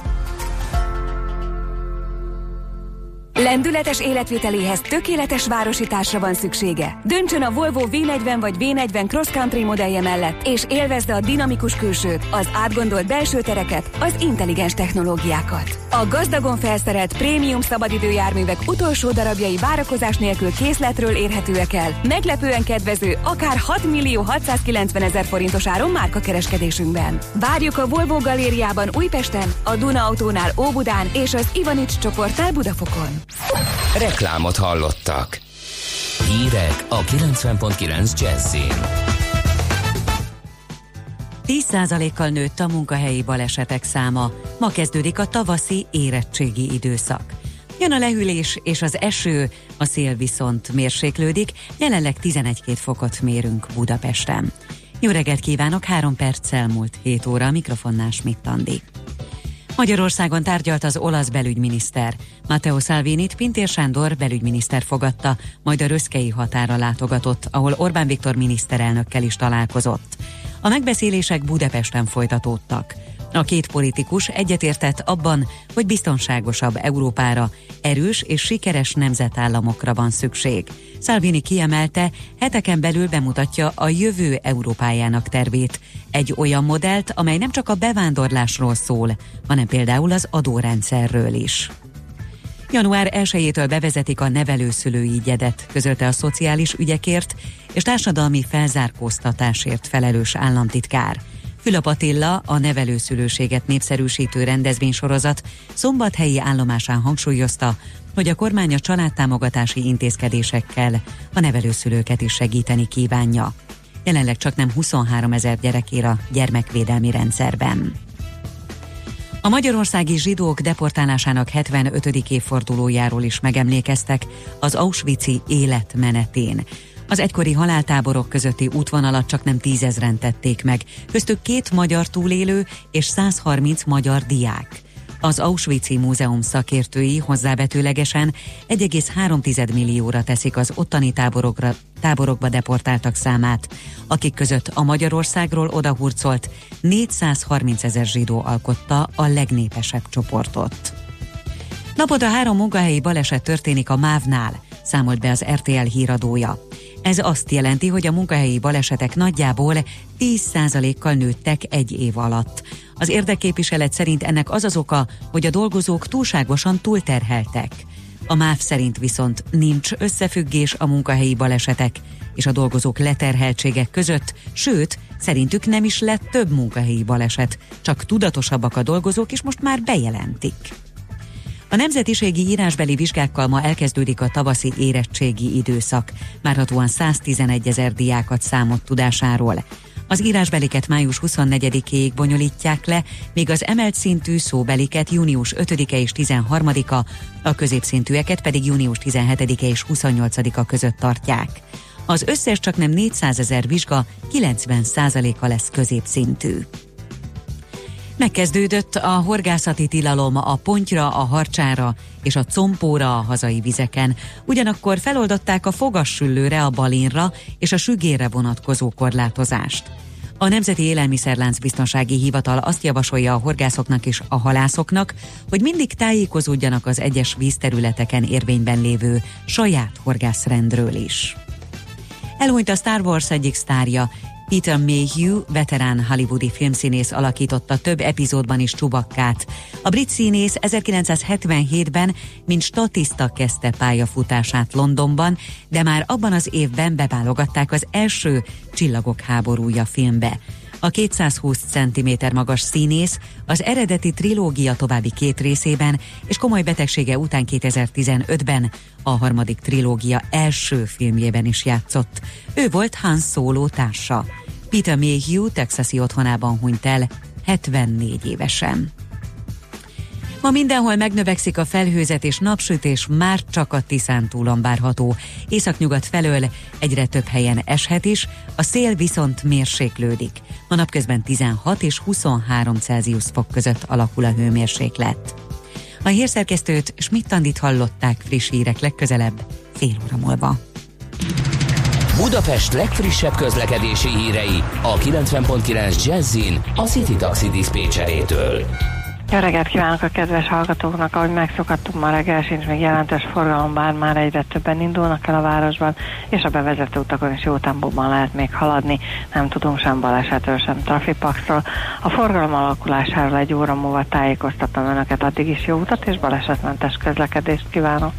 Lendületes életviteléhez tökéletes városításra van szüksége. Döntsön a Volvo V40 vagy V40 Cross Country modellje mellett, és élvezze a dinamikus külsőt, az átgondolt belső tereket, az intelligens technológiákat. A gazdagon felszerelt prémium szabadidőjárművek utolsó darabjai várakozás nélkül készletről érhetőek el. Meglepően kedvező, akár 6 millió 690 ezer forintos áron márkakereskedésünkben. Várjuk a Volvo galériában Újpesten, a Duna Autónál Óbudán és az Ivanics csoportnál Budafokon. Reklámot hallottak. Hírek a 90.9 Jazzin. 10%-kal nőtt a munkahelyi balesetek száma. Ma kezdődik a tavaszi érettségi időszak. Jön a lehűlés és az eső, a szél viszont mérséklődik, jelenleg 11 fokot mérünk Budapesten. Jó reggelt kívánok, három perccel múlt 7 óra, a mikrofonnál Schmidt. Magyarországon tárgyalt az olasz belügyminiszter. Matteo Salvinit Pintér Sándor belügyminiszter fogadta, majd a röszkei határa látogatott, ahol Orbán Viktor miniszterelnökkel is találkozott. A megbeszélések Budapesten folytatódtak. A két politikus egyetértett abban, hogy biztonságosabb Európára, erős és sikeres nemzetállamokra van szükség. Salvini kiemelte, heteken belül bemutatja a jövő Európájának tervét, egy olyan modellt, amely nem csak a bevándorlásról szól, hanem például az adórendszerről is. Január 1-től bevezetik a nevelőszülői gyedet, közölte a szociális ügyekért és társadalmi felzárkóztatásért felelős államtitkár. Fülöp Attila, a nevelőszülőséget népszerűsítő rendezvénysorozat szombathelyi állomásán hangsúlyozta, hogy a kormány a családtámogatási intézkedésekkel a nevelőszülőket is segíteni kívánja. Jelenleg csak nem 23 ezer gyerek ér a gyermekvédelmi rendszerben. A magyarországi zsidók deportálásának 75. évfordulójáról is megemlékeztek az Auschwitz-i életmenetén. Az egykori haláltáborok közötti útvonalat csak nem tízezren tették meg, köztük két magyar túlélő és 130 magyar diák. Az Auschwitz-i Múzeum szakértői hozzávetőlegesen 1,3 millióra teszik az ottani táborokra, táborokba deportáltak számát, akik között a Magyarországról odahurcolt 430 ezer zsidó alkotta a legnépesebb csoportot. Napoda három munkahelyi baleset történik a MÁV-nál, számolt be az RTL híradója. Ez azt jelenti, hogy a munkahelyi balesetek nagyjából 10%-kal nőttek egy év alatt. Az érdekképviselet szerint ennek az az oka, hogy a dolgozók túlságosan túlterheltek. A MÁV szerint viszont nincs összefüggés a munkahelyi balesetek és a dolgozók leterheltségek között, sőt, szerintük nem is lett több munkahelyi baleset, csak tudatosabbak a dolgozók, és most már bejelentik. A nemzetiségi írásbeli vizsgákkal ma elkezdődik a tavaszi érettségi időszak. Márhatóan 111 ezer diákat számolt tudásáról. Az írásbeliket május 24-ig bonyolítják le, míg az emelt szintű szóbeliket június 5-e és 13-a, a középszintűeket pedig június 17-e és 28-a között tartják. Az összes csak nem 400 ezer vizsga 90%-a lesz középszintű. Megkezdődött a horgászati tilalom a pontyra, a harcsára és a compóra a hazai vizeken. Ugyanakkor feloldották a fogassüllőre, a balinra és a sügérre vonatkozó korlátozást. A Nemzeti Élelmiszerlánc Biztonsági Hivatal azt javasolja a horgászoknak és a halászoknak, hogy mindig tájékozódjanak az egyes vízterületeken érvényben lévő saját horgászrendről is. Elhunyt a Star Wars egyik sztárja, Peter Mayhew, veterán hollywoodi filmszínész alakította több epizódban is Csubakkát. A brit színész 1977-ben, mint statiszta kezdte pályafutását Londonban, de már abban az évben beválogatták az első Csillagok háborúja filmbe. A 220 cm magas színész az eredeti trilógia további két részében és komoly betegsége után 2015-ben a harmadik trilógia első filmjében is játszott. Ő volt Han Solo társa. Peter Mayhew texasi otthonában hunyt el 74 évesen. Ma mindenhol megnövekszik a felhőzet és napsütés, már csak a Tiszántúlon várható. Északnyugat felől egyre több helyen eshet is, a szél viszont mérséklődik. Ma napközben 16 és 23 Celsius fok között alakul a hőmérséklet. A hírszerkesztőt Schmidt-Tandit hallották friss hírek legközelebb, fél óra múlva. Budapest legfrissebb közlekedési hírei a 90.9 Jazzin a City Taxi Dispécsejétől. Jó reggelt kívánok a kedves hallgatóknak, ahogy megszokhattuk ma reggel, sincs még jelentős forgalom, bár már egyre többen indulnak el a városban, és a bevezető utakon is jó tempóban lehet még haladni, nem tudunk sem balesetről, sem trafipaxról. A forgalom alakulásáról egy óra múlva tájékoztatom önöket, addig is jó utat és balesetmentes közlekedést kívánok.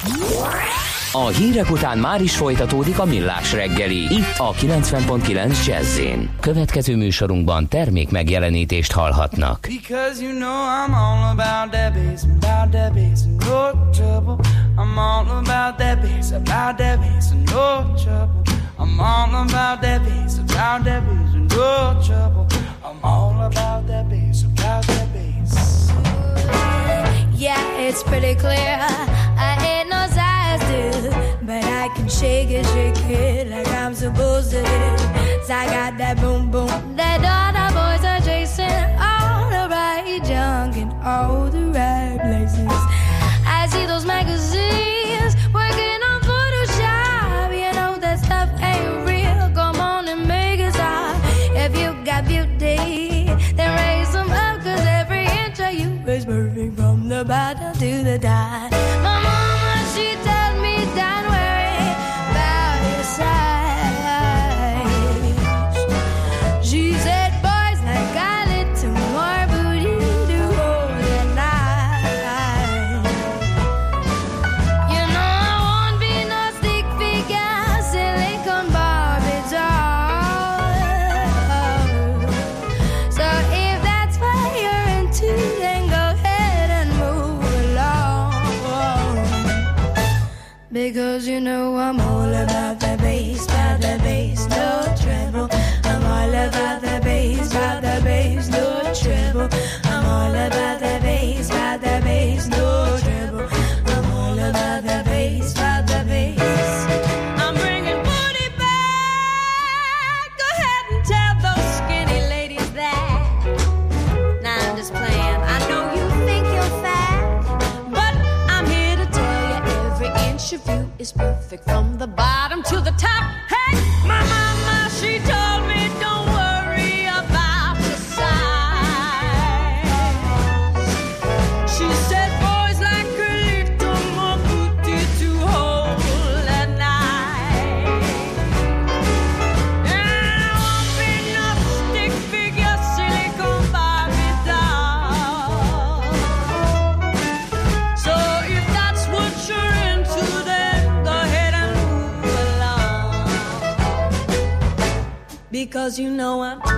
A hírek után már is folytatódik a millás reggeli, itt a 90.9 jazz Következő műsorunkban termék megjelenítést hallhatnak. Because you know I'm all about that bass, about that bass, no trouble. I'm all about that bass, about that bass, no trouble. I'm all about that bass, about that bass, no trouble. I'm all about that bass, about that bass. Yeah, it's pretty clear. I ain't no but I can shake it, shake it like I'm supposed to. 'Cause I got that boom boom that all the boys are chasing, all the right junk in all the right places. I see those magazines working on Photoshop. You know that stuff ain't real. Come on and make it stop. If you got beauty, then raise them up, 'cause every inch of you is perfect from the bottom to the top. Because you know I'm all about the bass, about the bass, no treble. I'm all about the bass, about the perfect from the bottom to the top. Hey, my mama, she told Because you know I'm.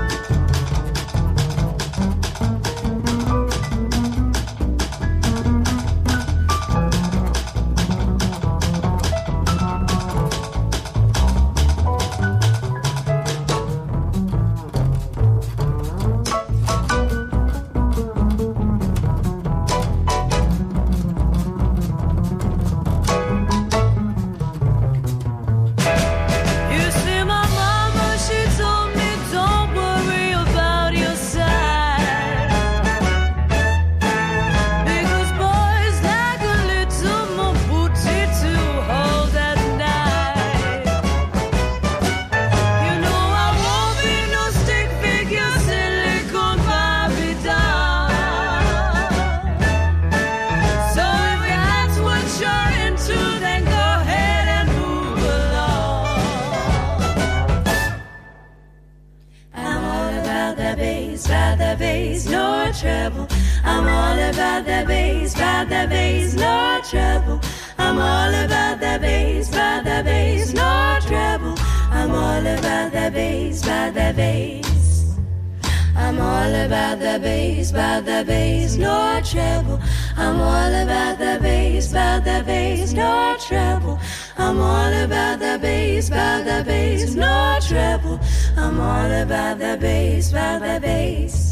About the bass, about the bass.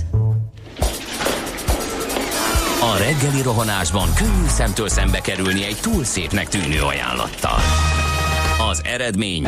A reggeli rohanásban könnyű szemtől szembe kerülni egy túl szépnek tűnő ajánlattal. Az eredmény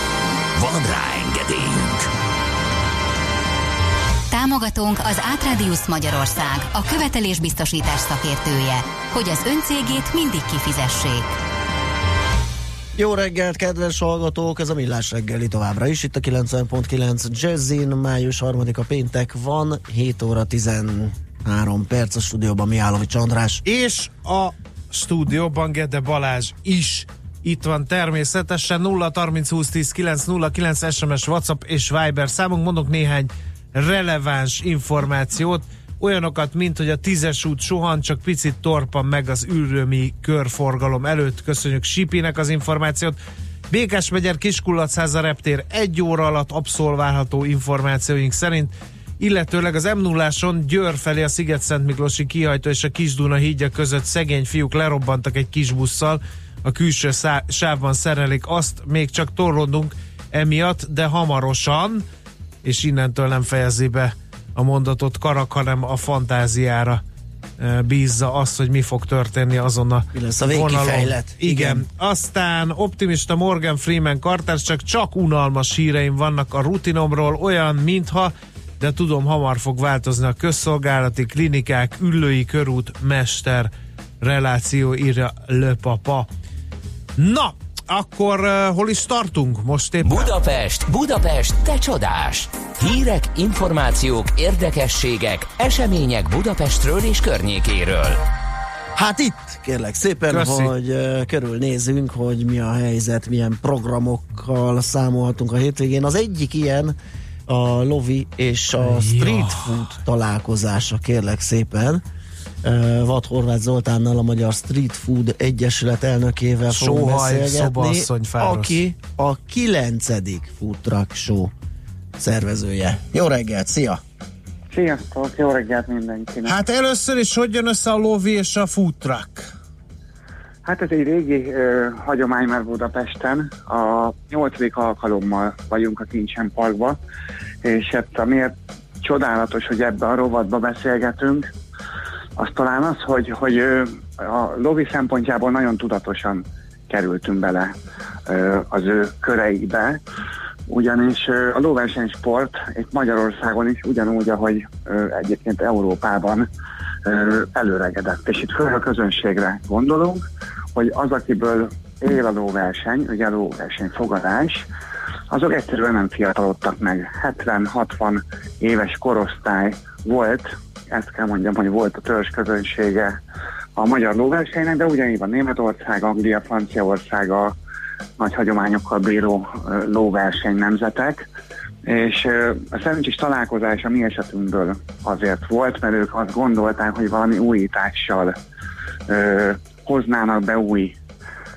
Van rá engedélyünk! Támogatónk az Átrádiusz Magyarország, a követelésbiztosítás szakértője, hogy az öncégét mindig kifizessék. Jó reggelt, kedves hallgatók! Ez a Millás reggeli továbbra is. Itt a 90.9 Jazzin, május 3-a péntek van, 7 óra 13 perc a stúdióban Mihálovics András. És a stúdióban Gede Balázs is itt van természetesen 0 30 20 10 9 0 9 SMS, WhatsApp és Viber számunk. Mondok néhány releváns információt, olyanokat, mint hogy a tízes út sohan csak picit torpan meg az űrömi körforgalom előtt. Köszönjük Sipinek az információt. Békás megyer Kiskullatszáza reptér egy óra alatt abszolválható információink szerint, illetőleg az m 0 Győr felé a Sziget-Szent Miklósi kihajtó és a Kisduna hídja között szegény fiúk lerobbantak egy kis busszal, a külső szá- sávban szerelik azt, még csak torlódunk emiatt, de hamarosan, és innentől nem fejezi be a mondatot Karak, hanem a fantáziára e, bízza azt, hogy mi fog történni azon a a vonalon. Igen. Igen. Aztán optimista Morgan Freeman kartárs, csak csak unalmas híreim vannak a rutinomról, olyan, mintha de tudom, hamar fog változni a közszolgálati klinikák, üllői körút, mester reláció, írja Löpapa. Na, akkor uh, hol is tartunk most éppen? Budapest, Budapest, te csodás! Hírek, információk, érdekességek, események Budapestről és környékéről. Hát itt, kérlek szépen, Köszi. hogy uh, körülnézünk, hogy mi a helyzet, milyen programokkal számolhatunk a hétvégén. Az egyik ilyen a Lovi és a Street Food találkozása, kérlek szépen. Uh, Vad Horváth Zoltánnal, a Magyar Street Food Egyesület elnökével fogunk beszélgetni, aki a kilencedik Food Truck Show szervezője. Jó reggelt, szia! Sziasztok, jó reggelt mindenkinek. Hát először is hogy jön össze a Lovi és a food truck? Hát ez egy régi ö, hagyomány már Budapesten. A nyolcadik alkalommal vagyunk a Kincsen Parkba, és hát amiért csodálatos, hogy ebbe a rovatba beszélgetünk, az talán az, hogy, hogy a lobby szempontjából nagyon tudatosan kerültünk bele az ő köreibe, ugyanis a lóversenysport itt Magyarországon is ugyanúgy, ahogy egyébként Európában előregedett. És itt főleg a közönségre gondolunk, hogy az, akiből él a lóverseny, ugye a lóverseny fogadás, azok egyszerűen nem fiatalodtak meg. 70-60 éves korosztály volt, ezt kell mondjam, hogy volt a törzs közönsége a magyar lóversenynek, de ugyanígy van Németország, Anglia, Franciaország a nagy hagyományokkal bíró lóverseny nemzetek, és a szerencsés találkozás a mi esetünkből azért volt, mert ők azt gondolták, hogy valami újítással ö, hoznának be új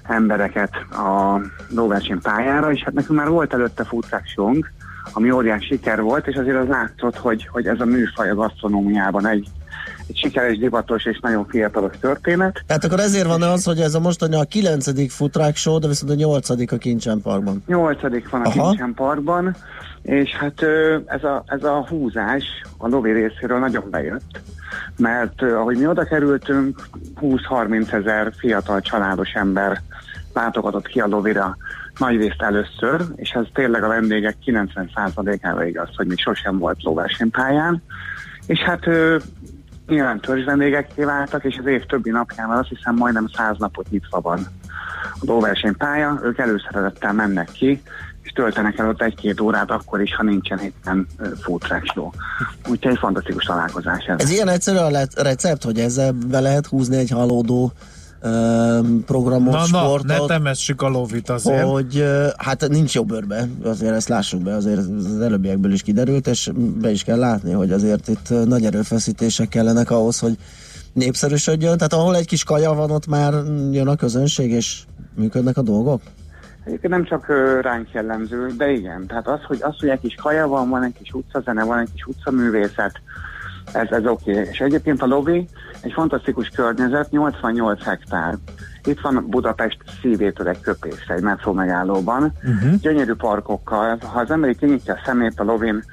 embereket a lóverseny pályára, és hát nekünk már volt előtte futráksunk, ami óriás siker volt, és azért az látszott, hogy, hogy ez a műfaj a gasztronómiában egy, egy sikeres, divatos és nagyon fiatalos történet. Tehát akkor ezért van az, hogy ez a mostani a kilencedik Truck Show, de viszont a nyolcadik a Kincsen Parkban. Nyolcadik van a Aha. Kincsen Parkban, és hát ez a, ez a húzás a lovi részéről nagyon bejött, mert ahogy mi oda kerültünk, 20-30 ezer fiatal családos ember látogatott ki a lovira nagyrészt először, és ez tényleg a vendégek 90%-ára igaz, hogy még sosem volt lóversenypályán, és hát ö, nyilván törzs vendégek váltak, és az év többi napján azt hiszem majdnem 100 napot nyitva van a lóversenypálya, ők előszeretettel mennek ki, és töltenek el ott egy-két órát akkor is, ha nincsen éppen show. Úgyhogy egy fantasztikus találkozás ez. Ez ilyen egyszerű a recept, hogy ezzel be lehet húzni egy halódó programot, Na, na, sportot, ne temessük a Lovit azért. hogy hát nincs jobb örbe, azért ezt lássuk be, azért az előbbiekből is kiderült, és be is kell látni, hogy azért itt nagy erőfeszítések kellenek ahhoz, hogy népszerűsödjön, tehát ahol egy kis kaja van, ott már jön a közönség, és működnek a dolgok? Egyébként nem csak ránk jellemző, de igen. Tehát az, hogy, az, hogy egy kis kaja van, van egy kis utcazene, van egy kis utcaművészet, ez, ez oké. Okay. És egyébként a lobby egy fantasztikus környezet, 88 hektár. Itt van Budapest szívétől egy köpés, egy metró megállóban. Uh-huh. Gyönyörű parkokkal. Ha az ember kinyitja a szemét a lovin,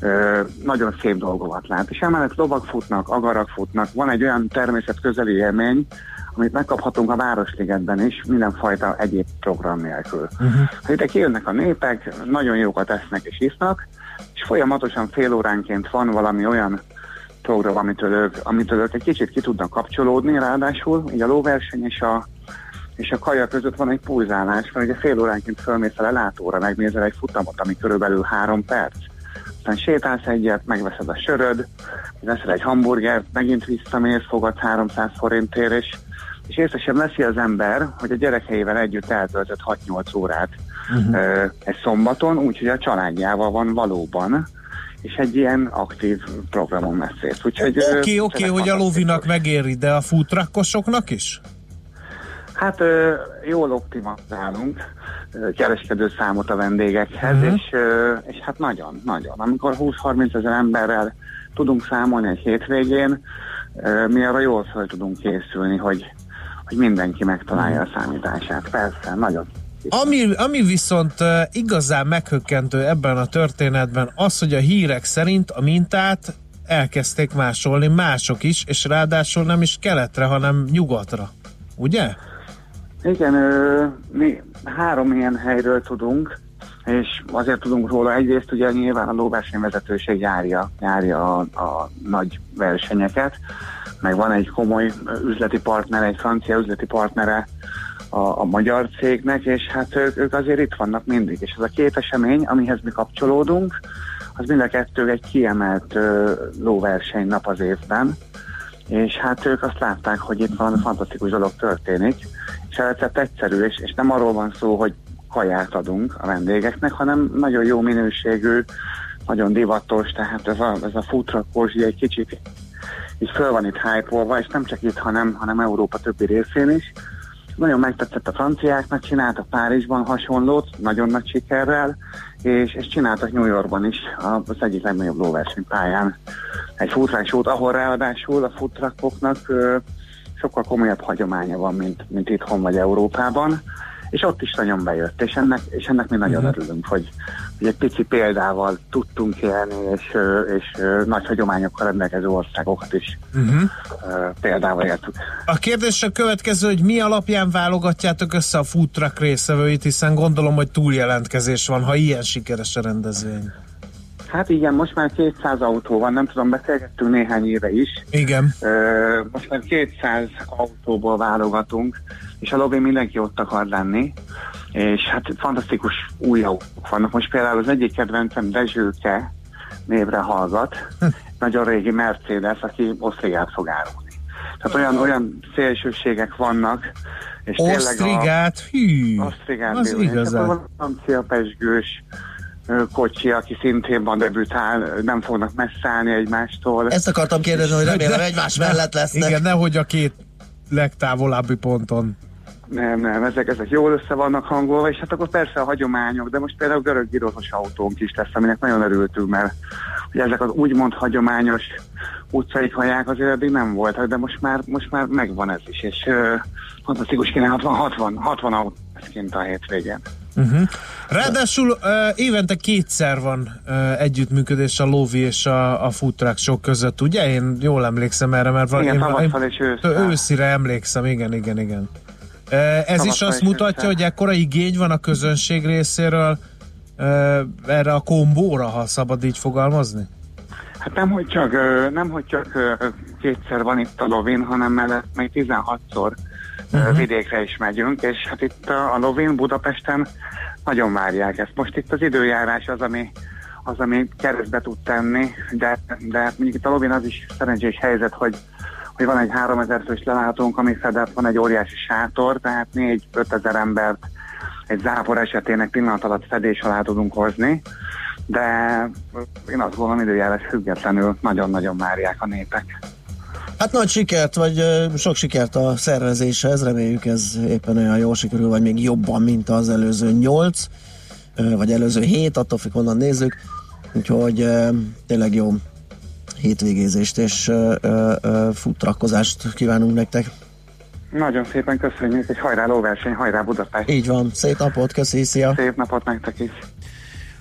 ö, nagyon szép dolgokat lát. És emellett lovak futnak, agarak futnak, van egy olyan természetközeli élmény, amit megkaphatunk a Városligetben is, mindenfajta egyéb program nélkül. Uh-huh. Ide kijönnek a népek, nagyon jókat esznek és isznak, és folyamatosan fél óránként van valami olyan program, amitől ők, amitől ők egy kicsit ki tudnak kapcsolódni, ráadásul így a lóverseny és a, és a kaja között van egy pulzálás, mert ugye fél óránként fölmész a lelátóra, megnézel egy futamot, ami körülbelül három perc. Aztán sétálsz egyet, megveszed a söröd, veszel egy hamburgert, megint visszamész, fogadsz 300 forintért, és, és észre sem veszi az ember, hogy a gyerekeivel együtt eltöltött 6-8 órát uh-huh. ö, egy szombaton, úgyhogy a családjával van valóban, és egy ilyen aktív programon vesz részt. Oké, oké, tényleg hogy a lovinak megéri, de a futrakosoknak is? Hát jól optimalizálunk kereskedő számot a vendégekhez, Mhm. és, és hát nagyon, nagyon. Amikor 20-30 ezer emberrel tudunk számolni egy hétvégén, mi arra jól fel tudunk készülni, hogy, hogy mindenki megtalálja a számítását. Persze, nagyon. Ami, ami viszont igazán meghökkentő ebben a történetben az, hogy a hírek szerint a mintát elkezdték másolni mások is, és ráadásul nem is keletre, hanem nyugatra. Ugye? Igen, mi három ilyen helyről tudunk, és azért tudunk róla egyrészt, ugye nyilván a lóversenyvezetőség járja, járja a, a nagy versenyeket, meg van egy komoly üzleti partner, egy francia üzleti partnere a, a magyar cégnek, és hát ők, ők azért itt vannak mindig. És ez a két esemény, amihez mi kapcsolódunk, az mind a kettő egy kiemelt ö, lóverseny nap az évben, és hát ők azt látták, hogy itt valami fantasztikus dolog történik, és recept egyszerű, és, és nem arról van szó, hogy kaját adunk a vendégeknek, hanem nagyon jó minőségű, nagyon divatos, tehát ez a, ez a futrakos, egy kicsit így föl van itt hype és nem csak itt, hanem, hanem Európa többi részén is. Nagyon megtetszett a franciáknak, csináltak Párizsban hasonlót, nagyon nagy sikerrel, és, és csináltak New Yorkban is az egyik legnagyobb lóversenypályán egy futrásút, ahol ráadásul a futrakoknak sokkal komolyabb hagyománya van, mint, mint itthon vagy Európában, és ott is nagyon bejött, és ennek, és ennek mi nagyon uh-huh. örülünk, hogy, egy pici példával tudtunk élni, és, és nagy hagyományokkal rendelkező országokat is Uh-huh. példával éltük. A kérdés a következő, hogy mi alapján válogatjátok össze a food truck részevőit, hiszen gondolom, hogy túljelentkezés van, ha ilyen sikeres a rendezvény. Hát igen, most már 200 autó van, nem tudom, beszélgettünk néhány éve is. Igen. Most már 200 autóból válogatunk, és a lobby mindenki ott akar lenni, és hát fantasztikus új autók vannak. Most például az egyik kedvencem Dezsőke névre hallgat, nagyon régi Mercedes, aki osztrigát fog árulni. Tehát olyan, olyan szélsőségek vannak, és tényleg a... Osztrigát, hű, Osztrigát az. És igazán. francia pesgős kocsi, aki szintén van debütál, nem fognak messze állni egymástól. Ezt akartam kérdezni, hogy remélem egymás mellett lesznek. Igen, nehogy a két legtávolabbi ponton. Nem, nem, ezek, ezek jól össze vannak hangolva, és hát akkor persze a hagyományok, de most például görög gyilkos autónk is lesz, aminek nagyon örültünk, mert ugye ezek az úgymond hagyományos utcai kaják azért eddig nem voltak, de most már, most már megvan ez is, és uh, fantasztikus kínálat van, 60, 60 autó kint a hétvégén. Uh-huh. Ráadásul uh, évente kétszer van uh, együttműködés a Lóvi és a, a food truck sok között, ugye? Én jól emlékszem erre, mert van, Igen, én, tavasszal és ősszel. őszire emlékszem, igen, igen, igen. Ez is azt mutatja, hogy ekkora igény van a közönség részéről erre a kombóra, ha szabad így fogalmazni? Hát nem, hogy csak, nem, hogy csak kétszer van itt a Lovin, hanem mellett még 16-szor uh-huh. vidékre is megyünk, és hát itt a a Lovin Budapesten nagyon várják ezt. Most itt az időjárás az, ami, az, ami keresztbe tud tenni, de, de mondjuk itt a Lovin az is szerencsés helyzet, hogy hogy van egy 3000 fős lelátónk, ami fedett, van egy óriási sátor, tehát 4-5 ezer embert egy zápor esetének pillanat alatt fedés alá tudunk hozni, de én azt gondolom időjárás függetlenül nagyon-nagyon várják a népek. Hát nagy sikert, vagy sok sikert a szervezéshez, reméljük ez éppen olyan jól sikerül, vagy még jobban, mint az előző nyolc, vagy előző hét, attól függ, honnan nézzük. Úgyhogy tényleg jó hétvégézést és futrakkozást kívánunk nektek. Nagyon szépen köszönjük, egy hajrá lóverseny, hajrá Budapest! Így van, szép napot, köszi, szia! Szép napot nektek is!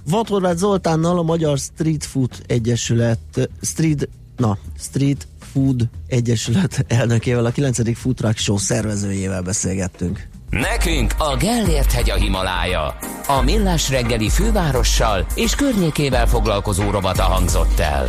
Vad Horváth Zoltánnal a Magyar Street Food Egyesület Street, na, Street Food Egyesület elnökével, a 9. Food Truck Show szervezőjével beszélgettünk. Nekünk a Gellért hegy a Himalája. A Millás reggeli fővárossal és környékével foglalkozó rovata hangzott el.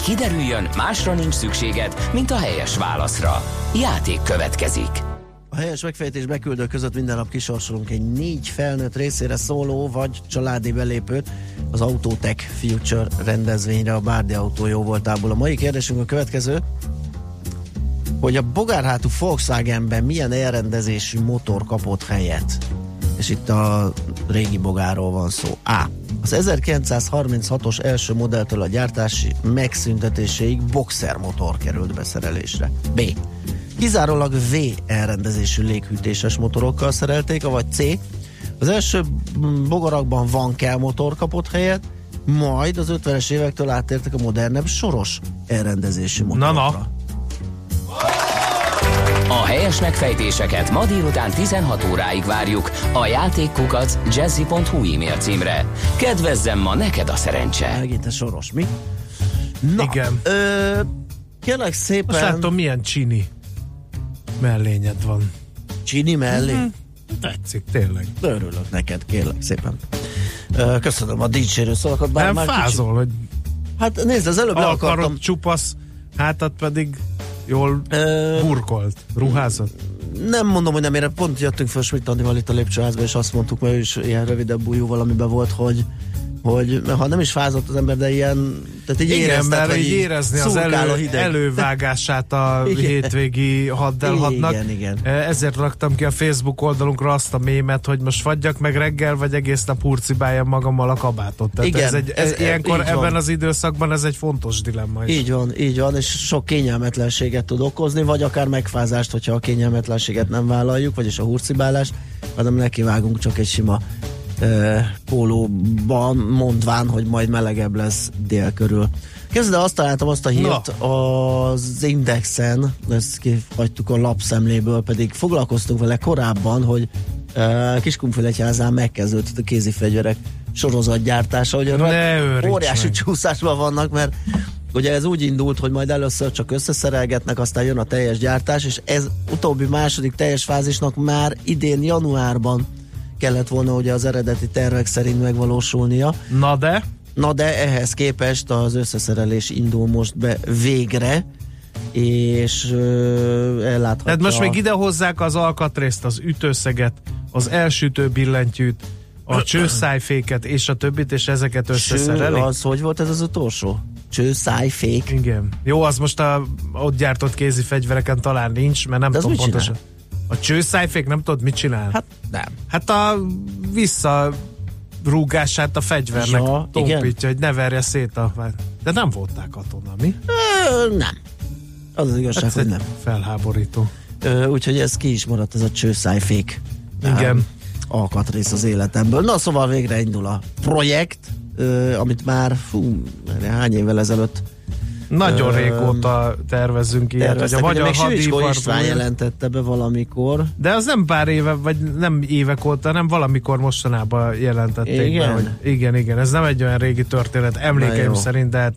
Hogy kiderüljön, másra nincs szükséged, mint a helyes válaszra. Játék következik. A helyes megfejtés beküldő között minden nap kisorsolunk egy négy felnőtt részére szóló vagy családi belépőt az Autotech Future rendezvényre a Bárdi Autó jó voltából. A mai kérdésünk a következő, hogy a bogárhátú Volkswagenben milyen elrendezésű motor kapott helyet? És itt a régi bogáról van szó. Az 1936-os első modelltől a gyártási megszüntetéséig boxer motor került beszerelésre. B. Kizárólag V elrendezésű léghűtéses motorokkal szerelték, vagy C. Az első bogarakban van kell motor kapott helyet, majd az 50-es évektől áttértek a modernebb soros elrendezésű motorokra. Na, na. A helyes megfejtéseket ma délután 16 óráig várjuk a játékkukac jazzy.hu e-mail címre. Kedvezzem ma neked a szerencse! Megint a soros, mi? Na, Igen. Ö, kérlek szépen... Most látom, milyen csini mellényed van. Csini mellé? Mhm. Tetszik, tényleg. Örülök neked, kérlek szépen. Ö, köszönöm a dicsérő szavakat. Bár Nem már fázol, hogy Hát nézd, az előbb le akartam... csupasz, hátat pedig jól Ö, burkolt, ruházott. nem mondom, hogy nem ére, pont jöttünk föl Schmidt Andival itt a lépcsőházba, és azt mondtuk, mert ő is ilyen rövidebb bújú valamiben volt, hogy hogy ha nem is fázott az ember, de ilyen, tehát így Igen, mert így érezni az szurkál a elő, hideg. elővágását a Igen. hétvégi haddelhadnak. Igen, igen. Ezért raktam ki a Facebook oldalunkra azt a mémet, hogy most fagyjak meg reggel, vagy egész nap hurcibáljam magammal a kabátot. Tehát Igen, ez egy, ez, ez- ilyenkor ebben van. az időszakban ez egy fontos dilemma is. Így van, így van, és sok kényelmetlenséget tud okozni, vagy akár megfázást, hogyha a kényelmetlenséget nem vállaljuk, vagyis a hurcibálást, hanem nekivágunk csak egy sima pólóban, mondván, hogy majd melegebb lesz dél körül. Kezdve azt találtam azt a hírt az Indexen, ezt kihagytuk a lapszemléből, pedig foglalkoztunk vele korábban, hogy uh, Kiskunfélegyházán megkezdődött a kézifegyverek sorozatgyártása, hogy óriási meg. csúszásban vannak, mert ugye ez úgy indult, hogy majd először csak összeszerelgetnek, aztán jön a teljes gyártás, és ez utóbbi második teljes fázisnak már idén januárban kellett volna ugye az eredeti tervek szerint megvalósulnia. Na de? Na de ehhez képest az összeszerelés indul most be végre, és ö, elláthatja... Tehát most még ide hozzák az alkatrészt, az ütőszeget, az elsütő billentyűt, a csőszájféket és a többit, és ezeket Cső, összeszerelik? az hogy volt ez az utolsó? Cső, szájfék? Igen. Jó, az most a ott gyártott kézi fegyvereken talán nincs, mert nem De tudom pontosan. A csőszájfék nem tudod, mit csinál? Hát nem. Hát a vissza rúgását a fegyvernek Ja, ja, tompítja, hogy ne verje szét a... De nem voltál katona, mi? Ö, nem. Az az igazság, Ez hogy egy nem. felháborító. Ö, úgyhogy ez ki is maradt, ez a csőszájfék. Igen. Ám, alkatrész az életemből. Na szóval végre indul a projekt, ö, amit már fú, hány évvel ezelőtt Nagyon régóta tervezünk ilyet, hogy a magyar hadipar... István jelentette be valamikor. De az nem pár éve, vagy nem évek óta, hanem valamikor mostanában jelentették Igen? be, hogy igen, igen, ez nem egy olyan régi történet, emlékeim szerint, de hát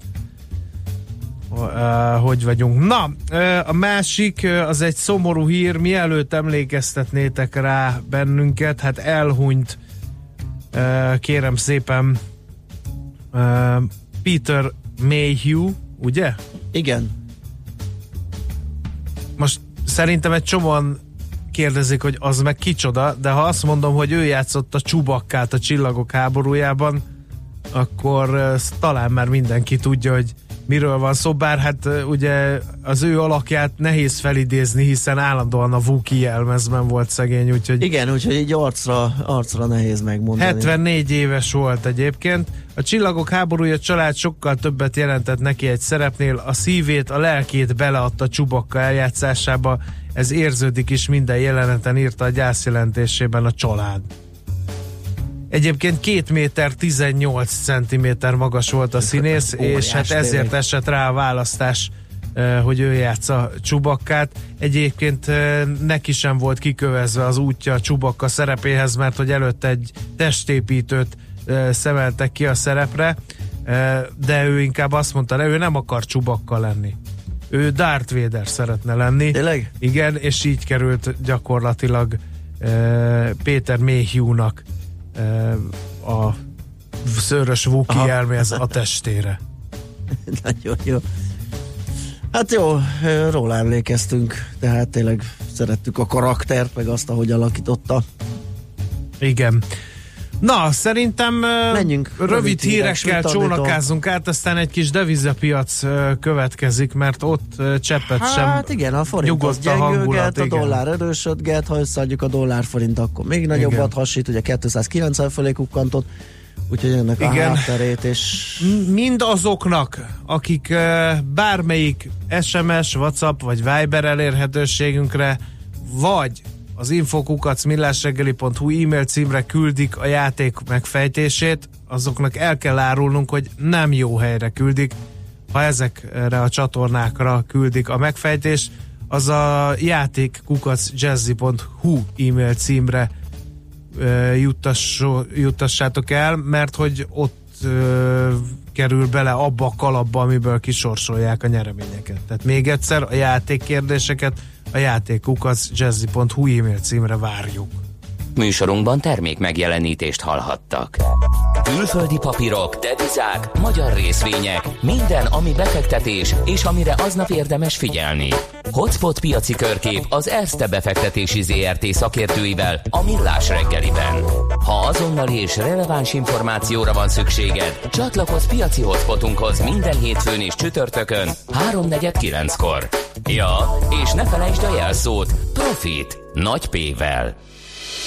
uh, hogy vagyunk. Na, uh, a másik, uh, az egy szomorú hír, mielőtt emlékeztetnétek rá bennünket, hát elhunyt kérem szépen Peter Mayhew, ugye? Igen. most szerintem egy csomóan kérdezik, hogy az meg kicsoda, de ha azt mondom, hogy ő játszott a csubakkát a csillagok háborújában, akkor talán már mindenki tudja, hogy miről van szó, bár hát ugye az ő alakját nehéz felidézni, hiszen állandóan a Vuki jelmezben volt szegény, úgyhogy Igen, úgyhogy így arcra, arcra nehéz megmondani. 74 éves volt egyébként. A Csillagok háborúja család sokkal többet jelentett neki egy szerepnél. A szívét, a lelkét beleadta Csubakka eljátszásába. Ez érződik is minden jeleneten, írta a gyászjelentésében a család. Egyébként 2 méter 18 centiméter magas volt a színész, és hát ezért esett rá a választás, hogy ő játsza Csubakkát. Egyébként neki sem volt kikövezve az útja a Csubakka szerepéhez, mert hogy előtte egy testépítőt szemeltek ki a szerepre, de ő inkább azt mondta, ő nem akar Csubakka lenni. Ő Darth Vader szeretne lenni. Tényleg? Igen, és így került gyakorlatilag Péter uh, a szőrös Wookie Aha. elméz a testére. Nagyon jó. Hát jó, róla emlékeztünk, tehát tényleg szerettük a karaktert, meg azt, ahogy alakította. Igen. Na, szerintem Menjünk. rövid, Rövid hírek, hírekkel csónakázzunk át, aztán egy kis devizapiac következik, mert ott cseppet sem Hát igen, a forint az a gyengülget, a dollár erősödget, ha összeadjuk a dollár forint, akkor még nagyobbat hasít, ugye 290 fölé kukkantott, úgyhogy ennek a Igen. hátterét, és mind azoknak, akik bármelyik SMS, WhatsApp vagy Viber elérhetőségünkre, vagy az infokukac millásreggeli.hu e-mail címre küldik a játék megfejtését, azoknak el kell árulnunk, hogy nem jó helyre küldik. Ha ezekre a csatornákra küldik a megfejtést, az a játékkukacjazzy.hu e-mail címre ö, juttasso, juttassátok el, mert hogy ott kerül bele abba a kalapba, amiből kisorsolják a nyereményeket. Tehát még egyszer a játékkérdéseket a játékkukacjazzy.hu e-mail címre várjuk. Műsorunkban termék megjelenítést hallhattak. Külföldi papírok, devizák, magyar részvények, minden, ami befektetés, és amire aznap érdemes figyelni. Hotspot piaci körkép az Erste befektetési ZRT szakértőivel a Millás reggeliben. Ha azonnali és releváns információra van szükséged, csatlakozz piaci hotspotunkhoz minden hétfőn és csütörtökön 3.49-kor. Ja, és ne felejtsd a jelszót Profit nagy P-vel.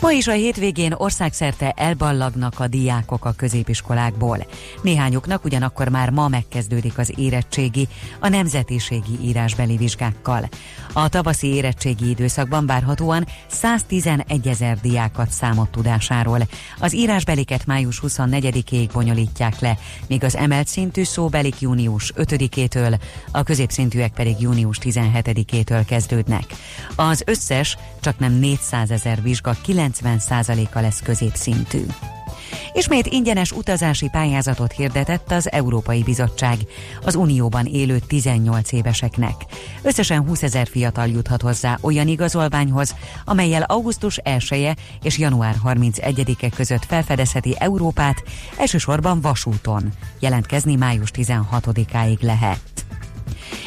Ma is a hétvégén országszerte elballagnak a diákok a középiskolákból. Néhányuknak ugyanakkor már ma megkezdődik az érettségi, a nemzetiségi írásbeli vizsgákkal. A tavaszi érettségi időszakban várhatóan 111 ezer diákat számot tudásáról. Az írásbeliket május 24-ig bonyolítják le, míg az emelt szintű szóbelik június 5-től, a középszintűek pedig június 17-től kezdődnek. Az összes csak nem 400 ezer vizsga 90%-a lesz középszintű. Ismét ingyenes utazási pályázatot hirdetett az Európai Bizottság az Unióban élő 18 éveseknek. Összesen 20 ezer fiatal juthat hozzá olyan igazolványhoz, amelyel augusztus 1 -e és január 31-e között felfedezheti Európát, elsősorban vasúton. Jelentkezni május 16-áig lehet.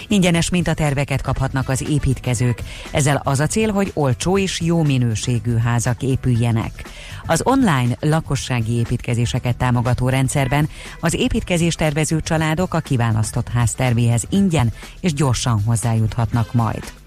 Ingyenes mintaterveket kaphatnak az építkezők. Ezzel az a cél, hogy olcsó és jó minőségű házak épüljenek. Az online lakossági építkezéseket támogató rendszerben az építkezés tervező családok a kiválasztott ház tervéhez ingyen és gyorsan hozzájuthatnak majd.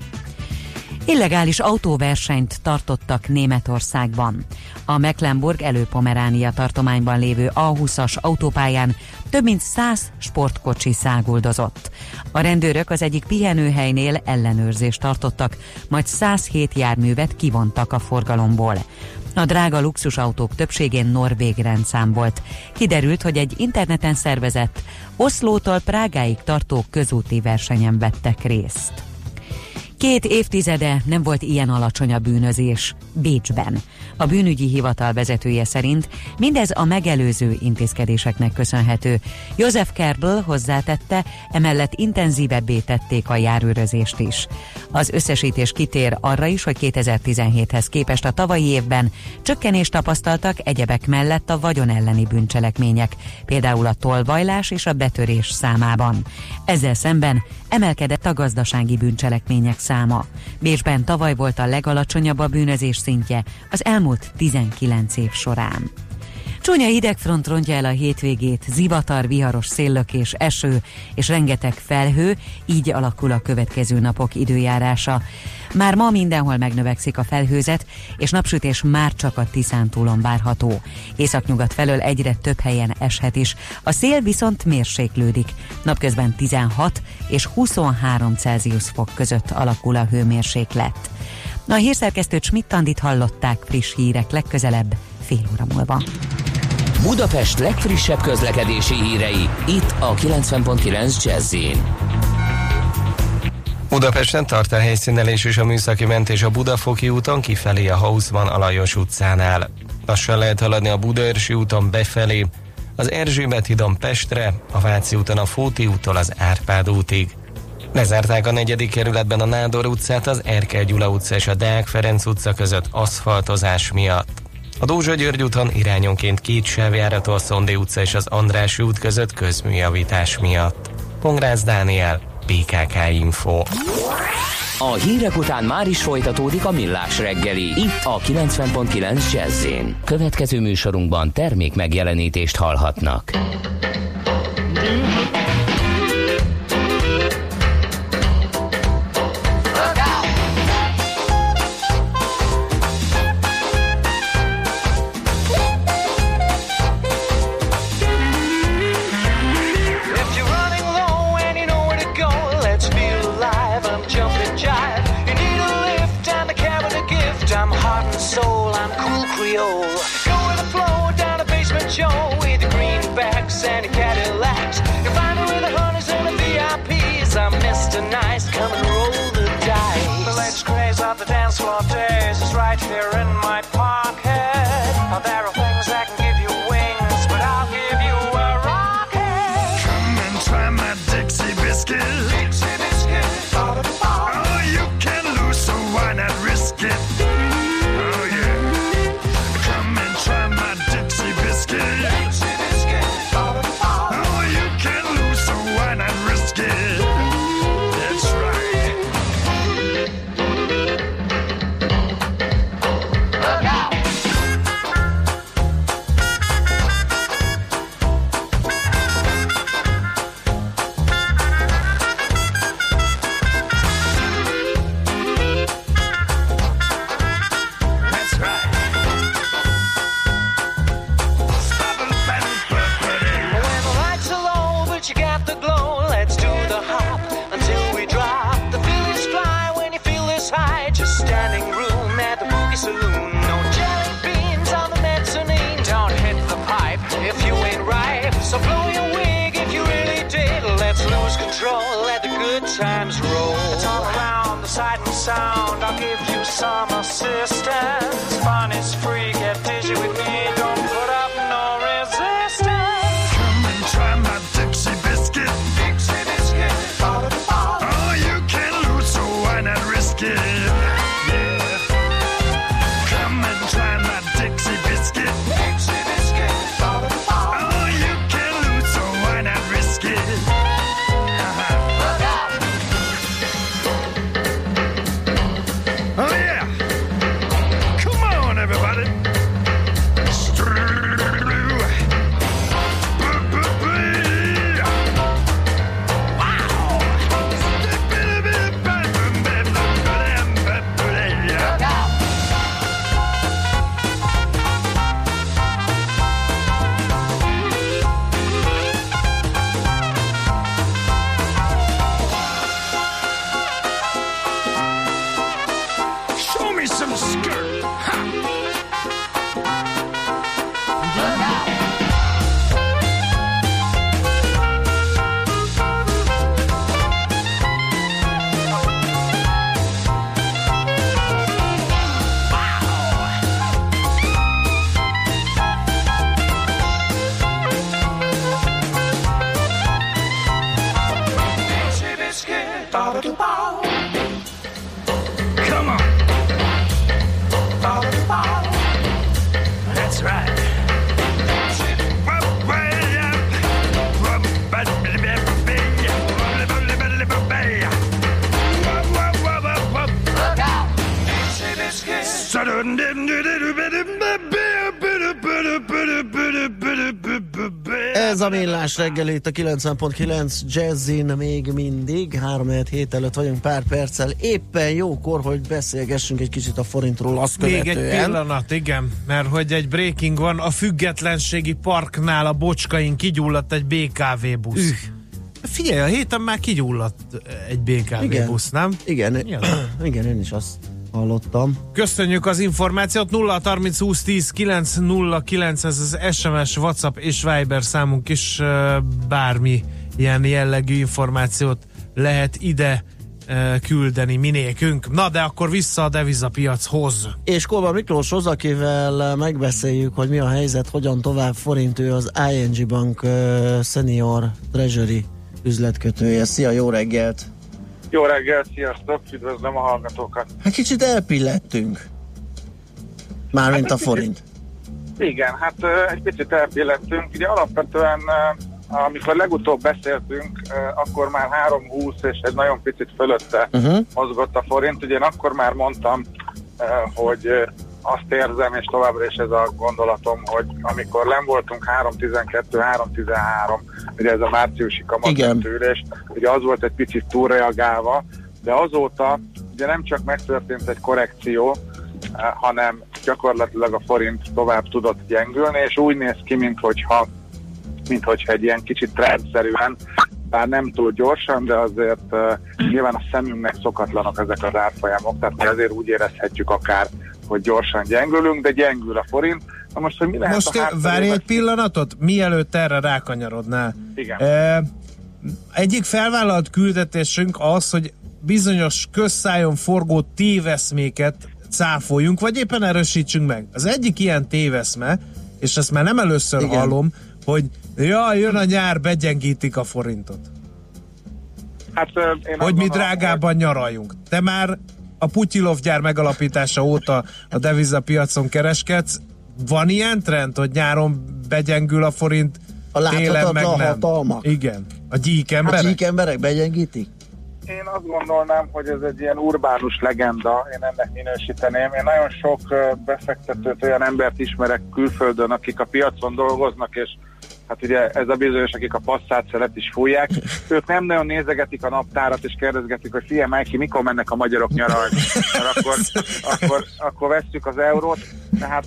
Illegális autóversenyt tartottak Németországban. A Mecklenburg előpomeránia tartományban lévő A20-as autópályán több mint 100 sportkocsi száguldozott. A rendőrök az egyik pihenőhelynél ellenőrzést tartottak, majd 107 járművet kivontak a forgalomból. A drága luxusautók többségén norvég rendszám volt. Kiderült, hogy egy interneten szervezett, Oszlótól Prágáig tartó közúti versenyen vettek részt. Két évtizede nem volt ilyen alacsony a bűnözés Bécsben. A bűnügyi hivatal vezetője szerint mindez a megelőző intézkedéseknek köszönhető. József Kerbel hozzátette, emellett intenzívebbé tették a járőrözést is. Az összesítés kitér arra is, hogy 2017-hez képest a tavalyi évben csökkenést tapasztaltak egyebek mellett a vagyon elleni bűncselekmények, például a tolvajlás és a betörés számában. Ezzel szemben emelkedett a gazdasági bűncselekmények száma. Bécsben tavaly volt a legalacsonyabb a bűnözés szintje az elmúlt 19 év során. Csúnya hidegfront rontja el a hétvégét, zivatar, viharos széllökés, eső és rengeteg felhő, így alakul a következő napok időjárása. Már ma mindenhol megnövekszik a felhőzet, és napsütés már csak a Tiszántúlon várható. Északnyugat felől egyre több helyen eshet is. A szél viszont mérséklődik. Napközben 16 és 23 Celsius fok között alakul a hőmérséklet. A hírszerkesztőt Schmidt-Tandit hallották friss hírek legközelebb fél óra múlva. Budapest legfrissebb közlekedési hírei, itt a 90.9 jazz Budapesten tart a helyszínelés és a műszaki mentés a Budafoki úton kifelé a Hausmann Alajos utcánál. Lassan lehet haladni a Budaörsi úton befelé, az Erzsébet hídon Pestre, a Váci úton a Fóti úttól az Árpád útig. Lezárták a negyedik kerületben a Nádor utcát, az Erkel Gyula utca és a Deák Ferenc utca között aszfaltozás miatt. A Dózsa György úton irányonként két sávjárató a Szondi utca és az András út között közműjavítás miatt. Pongrász Dániel, BKK Info. A hírek után már is folytatódik a millás reggeli, itt a 90.9 jazz Következő műsorunkban termék megjelenítést hallhatnak. If millás reggel itt a 90.9 Jazzin még mindig, 3 hét előtt vagyunk pár perccel, éppen jókor, hogy beszélgessünk egy kicsit a forintról azt Még egy követően. pillanat, igen, mert hogy egy breaking van, a függetlenségi parknál a bocskain kigyulladt egy BKV busz. Üh. Figyelj, a héten már kigyulladt egy BKV Igen. busz, nem? Igen, igen, én is azt hallottam. Köszönjük az információt, 0 30 20 10 9 0 9, ez az SMS, WhatsApp és Viber számunk is, bármi ilyen jellegű információt lehet ide küldeni minékünk. Na de akkor vissza a devizapiachoz. És Kolba Miklóshoz, akivel megbeszéljük, hogy mi a helyzet, hogyan tovább forint, ő az ING Bank uh, Senior Treasury üzletkötője. Szia, jó reggelt! Jó reggel, sziasztok, üdvözlöm a hallgatókat. Hát kicsit elpillettünk. Mármint a forint. Igen, hát egy picit elpillettünk. Ugye alapvetően, amikor legutóbb beszéltünk, akkor már 3.20 és egy nagyon picit fölötte Uh-huh. mozgott a forint. Ugye én akkor már mondtam, hogy azt érzem, és továbbra is ez a gondolatom, hogy amikor len voltunk 3.12, 3.13, ugye ez a márciusi kamatmentőülés, ugye az volt egy picit túlreagálva, de azóta ugye nem csak megtörtént egy korrekció, eh, hanem gyakorlatilag a forint tovább tudott gyengülni, és úgy néz ki, minthogyha, minthogyha egy ilyen kicsit trendszerűen, bár nem túl gyorsan, de azért uh, nyilván a szemünknek szokatlanok ezek az árfolyamok, tehát mi azért úgy érezhetjük akár, hogy gyorsan gyengülünk, de gyengül a forint. Na most, hogy mi lehet Most a várj egy pillanatot, mielőtt erre rákanyarodnál. Igen. E, egyik felvállalt küldetésünk az, hogy bizonyos közszájon forgó téveszméket cáfoljunk, vagy éppen erősítsünk meg. Az egyik ilyen téveszme, és ezt már nem először Igen. Hallom, hogy ja, jön a nyár, begyengítik a forintot. Hát, én Hogy mi drágában nyaraljunk. Te már a Putyilov gyár megalapítása óta a devizapiacon kereskedsz. Van ilyen trend, hogy nyáron begyengül a forint, A télen meg láthatatlan nem? hatalmak. Igen. A gyík Hát emberek? gyík emberek begyengítik? Én azt gondolnám, hogy ez egy ilyen urbánus legenda, én ennek minősíteném. Én nagyon sok befektetőt, olyan embert ismerek külföldön, akik a piacon dolgoznak, és hát ugye ez a bizonyos, akik a passzát szelet is fújják, ők nem nagyon nézegetik a naptárat, és kérdezgetik, hogy fia, Májki, mikor mennek a magyarok nyaralni, mert akkor, akkor, akkor vesszük az eurót. Tehát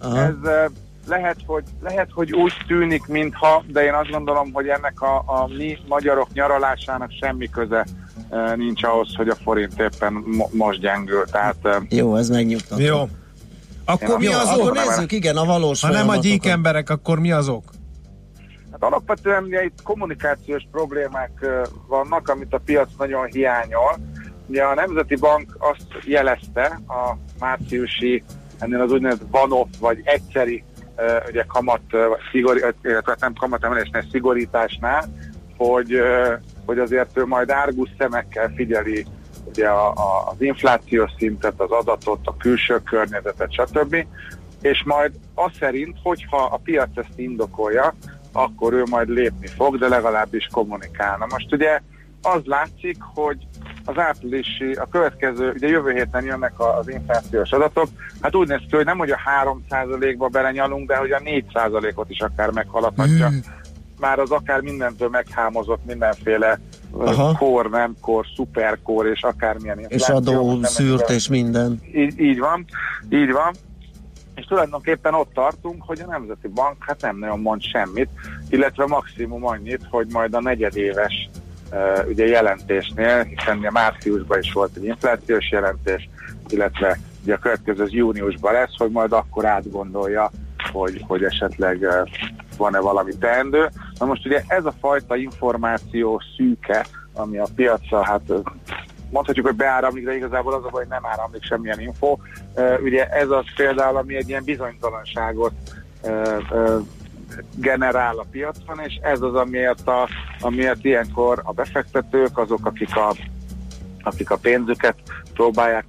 ez lehet hogy, lehet, hogy úgy tűnik, mintha, de én azt gondolom, hogy ennek a, a mi magyarok nyaralásának semmi köze nincs ahhoz, hogy a forint éppen mo- most gyengül. Tehát Jó, ez megnyugtató. Jó. Akkor mi az Akkor ok? nézzük, igen, a valós Ha nem a gyík emberek, akkor mi az ok? Alapvetően ugye itt kommunikációs problémák vannak, amit a piac nagyon hiányol, Ugye a Nemzeti Bank azt jelezte a márciusi, ennél az úgynevezett van-off, vagy egyszeri ugye kamat, szigori, illetve nem kamatemelésnél, szigorításnál, hogy, hogy azért ő majd árgus szemekkel figyeli ugye a, a, az inflációs szintet, az adatot, a külső környezetet, stb. És majd az szerint, hogyha a piac ezt indokolja, akkor ő majd lépni fog, de legalábbis kommunikálna. Most ugye az látszik, hogy az áprilisi, a következő, ugye jövő héten jönnek az inflációs adatok, hát úgy néz ki, hogy nem, hogy a 3%-ba belenyalunk, de hogy a 4%-ot is akár meghaladhatja. Már az akár mindentől meghámozott mindenféle Aha. Kor, nem kor, szuperkor és akármilyen És infláció. adó, Most nem szűrt és minden. így, így van, így van. És tulajdonképpen ott tartunk, hogy a Nemzeti Bank hát nem nagyon mond semmit, illetve maximum annyit, hogy majd a negyedéves uh, ugye jelentésnél, hiszen ugye márciusban is volt egy inflációs jelentés, illetve ugye a következő az júniusban lesz, hogy majd akkor átgondolja, hogy, hogy esetleg uh, van-e valami teendő. Na most ugye ez a fajta információ szűke, ami a piacra hát mondhatjuk, hogy beáramlik, de igazából az a baj, hogy nem áramlik semmilyen info. Ugye ez az például, ami egy ilyen bizonytalanságot generál a piacon, és ez az, amiért, a, amiért ilyenkor a befektetők, azok, akik a, akik a pénzüket próbálják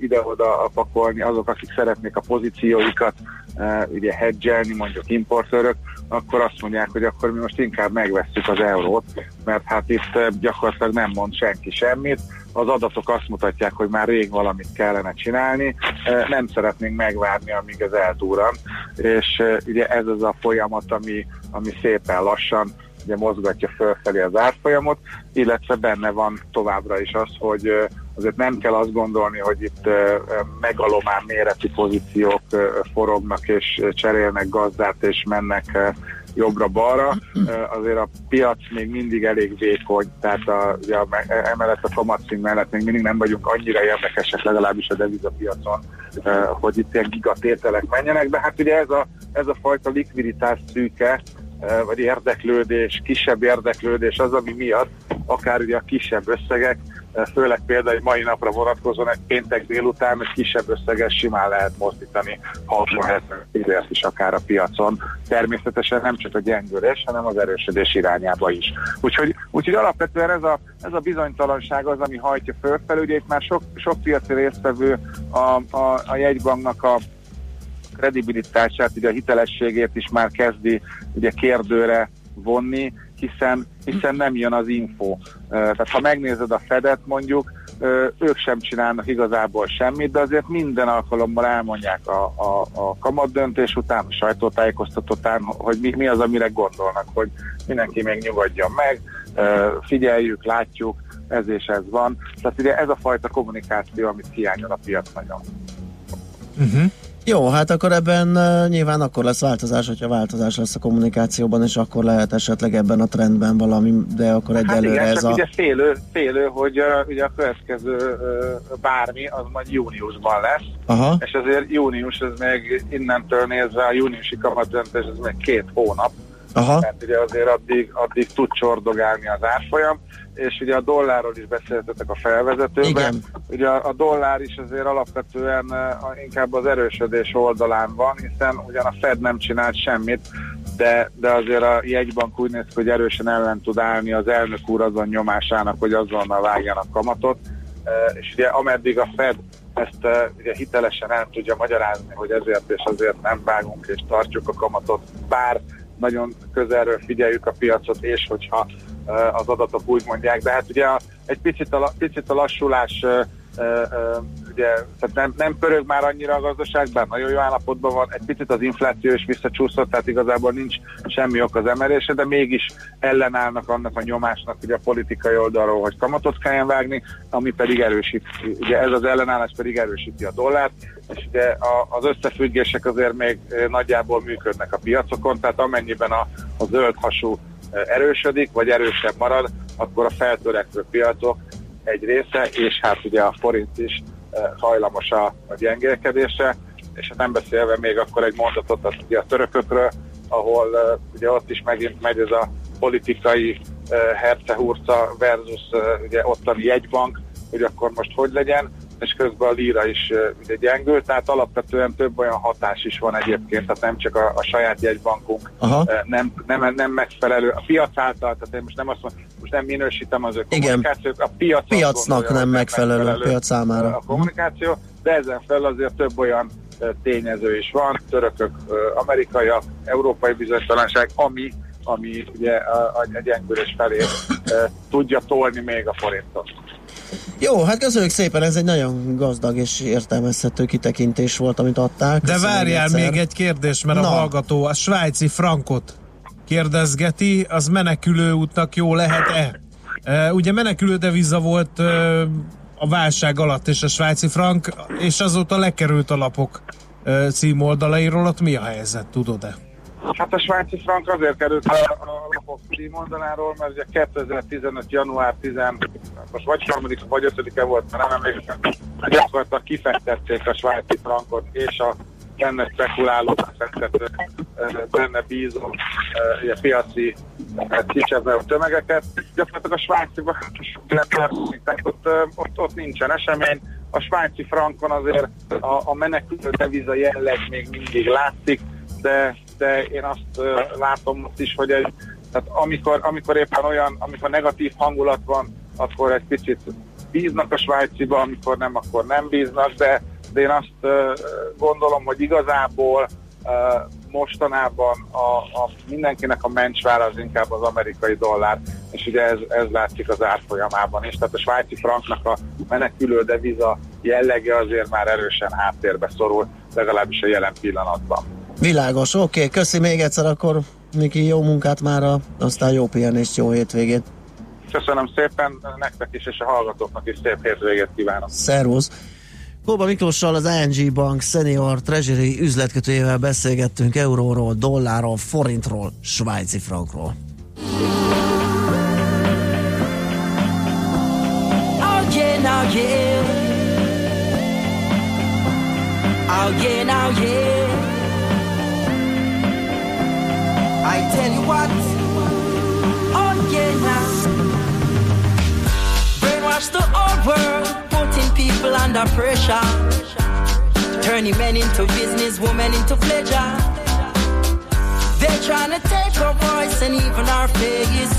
ide-oda pakolni, azok, akik szeretnék a pozícióikat ugye hedgelni, mondjuk importőrök, akkor azt mondják, hogy akkor mi most inkább megvesszük az eurót, mert hát itt gyakorlatilag nem mond senki semmit, az adatok azt mutatják, hogy már rég valamit kellene csinálni, nem szeretnénk megvárni, amíg ez eldúran, és ugye ez az a folyamat, ami, ami szépen lassan ugye mozgatja fölfelé az árfolyamot, illetve benne van továbbra is az, hogy azért nem kell azt gondolni, hogy itt megalomán méretű pozíciók forognak és cserélnek gazdát és mennek jobbra-balra. Azért a piac még mindig elég vékony, tehát a, a, emellett a kamatszín mellett még mindig nem vagyunk annyira érdekesek, legalábbis a devizapiacon, hogy itt ilyen gigatételek menjenek, de hát ugye ez a, ez a fajta likviditás szűke, vagy érdeklődés, kisebb érdeklődés az, ami miatt akár ugye a kisebb összegek, főleg például egy mai napra vonatkozóan egy péntek délután egy kisebb összeges simán lehet mozdítani 60 ezért is akár a piacon. Természetesen nem csak a gyengülés, hanem az erősödés irányába is. Úgyhogy, úgyhogy alapvetően ez a, ez a bizonytalanság az, ami hajtja fölfelé. Ugye itt már sok, sok piaci résztvevő a, a, a jegybanknak a kredibilitását, ugye a hitelességét is már kezdi ugye kérdőre vonni, hiszen, hiszen nem jön az info. Tehát ha megnézed a Fedet mondjuk, ők sem csinálnak igazából semmit, de azért minden alkalommal elmondják a, a, a kamat döntés után, a sajtótájékoztató után, hogy mi, mi az, amire gondolnak, hogy mindenki még nyugodjon meg, figyeljük, látjuk, ez és ez van. Tehát ugye ez a fajta kommunikáció, amit hiányol a piac nagyon. Uh-huh. Jó, hát akkor ebben uh, nyilván akkor lesz változás, hogyha változás lesz a kommunikációban, és akkor lehet esetleg ebben a trendben valami, de akkor egyelőre hát igen, ez a... ugye félő, félő hogy uh, ugye a következő uh, bármi az majd júniusban lesz, Aha. és azért június, ez még innentől nézve a júniusi kamatdöntés, ez még két hónap, Aha. mert ugye azért addig, addig tud csordogálni az árfolyam, és ugye a dollárról is beszéltetek a felvezetőben. Igen. Ugye a, a dollár is azért alapvetően uh, inkább az erősödés oldalán van, hiszen ugyan a Fed nem csinált semmit, de, de azért a jegybank úgy néz ki, hogy erősen ellen tud állni az elnök úr azon nyomásának, hogy azonnal vágjanak kamatot, Uh, és ugye ameddig a Fed ezt uh, ugye hitelesen el tudja magyarázni, hogy ezért és azért nem vágunk és tartjuk a kamatot, bár nagyon közelről figyeljük a piacot, és hogyha az adatok úgy mondják, de hát ugye a, egy picit a, picit a lassulás ugye, tehát nem, nem pörög már annyira a gazdaság, bár nagyon jó állapotban van, egy picit az infláció is visszacsúszott, tehát igazából nincs semmi ok az emelésre, de mégis ellenállnak annak a nyomásnak ugye a politikai oldalról, hogy kamatot kelljen vágni, ami pedig erősít, ugye ez az ellenállás pedig erősíti a dollárt, és ugye az összefüggések azért még eh, nagyjából működnek a piacokon, tehát amennyiben a, a zöld hasú eh, erősödik, vagy erősebb marad, akkor a feltörekvő piacok egy része, és hát ugye a forint is hajlamos a, a gyengélkedésre, és hát nem beszélve még akkor egy mondatot az ugye a törökökről, ahol eh, ugye ott is megint megy ez a politikai eh, hercehurca versus eh, ugye ottani jegybank, hogy akkor most hogy legyen, és közben a líra is ugye gyengül, tehát alapvetően több olyan hatás is van egyébként, tehát nem csak a, a saját jegybankunk Aha. nem, nem, nem megfelelő, a piac által, tehát én most nem azt mondom, most nem minősítem az ő kommunikációt, a piac Piacnak gondolja, nem hogy megfelelő, a piac számára. a kommunikáció, de ezen fel azért több olyan tényező is van, törökök, amerikaiak, európai bizonytalanság, ami, ami ugye a, a gyengülés felé ö, tudja tolni még a forintot. Jó, hát köszönjük szépen, ez egy nagyon gazdag és értelmezhető kitekintés volt, amit adták. De várjál egyszer. még egy kérdés, mert Na. a hallgató a svájci frankot kérdezgeti, az menekülő útnak jó lehet-e? E, ugye menekülő deviza volt e, a válság alatt és a svájci frank, és azóta lekerült a lapok e, címoldalairól, ott mi a helyzet, tudod-e? Hát a svájci frank azért került a, a lapok címoldaláról, mert ugye 2015. január 10, most vagy harmadik, vagy ötödike volt, mert nem emlékszem, gyakorlatilag kifektették a svájci frankot és a benne spekuláló befektető, eh, benne bízó ugye, piaci kicsebben tömegeket. Gyakorlatilag a svájci ott, ott, ott nincsen esemény. A svájci frankon azért a, a menekülő deviza jelleg még mindig látszik, de, de én azt látom most is, hogy egy, tehát amikor, amikor éppen olyan, amikor negatív hangulat van, akkor egy picit bíznak a svájciba, amikor nem, akkor nem bíznak, de, de én azt gondolom, hogy igazából mostanában a, a mindenkinek a mencsvára az inkább az amerikai dollár, és ugye ez, ez látszik az árfolyamában is. Tehát a svájci franknak a menekülő deviza jellege azért már erősen háttérbe szorul, legalábbis a jelen pillanatban. Világos, oké, okay, köszi még egyszer, akkor Miki, jó munkát mára, aztán jó pihenést, jó hétvégét. Köszönöm szépen nektek is, és a hallgatóknak is szép hétvégét kívánok. Szervusz! Kóba Miklóssal az ING Bank Senior Treasury üzletkötőjével beszélgettünk euróról, dollárról, forintról, svájci frankról. Oh yeah, now yeah. Oh yeah, now yeah. I tell you what. Oh yeah, now. Brainwash the old world, putting people under pressure. Turning men into business, women into pleasure. They're trying to take our voice and even our face.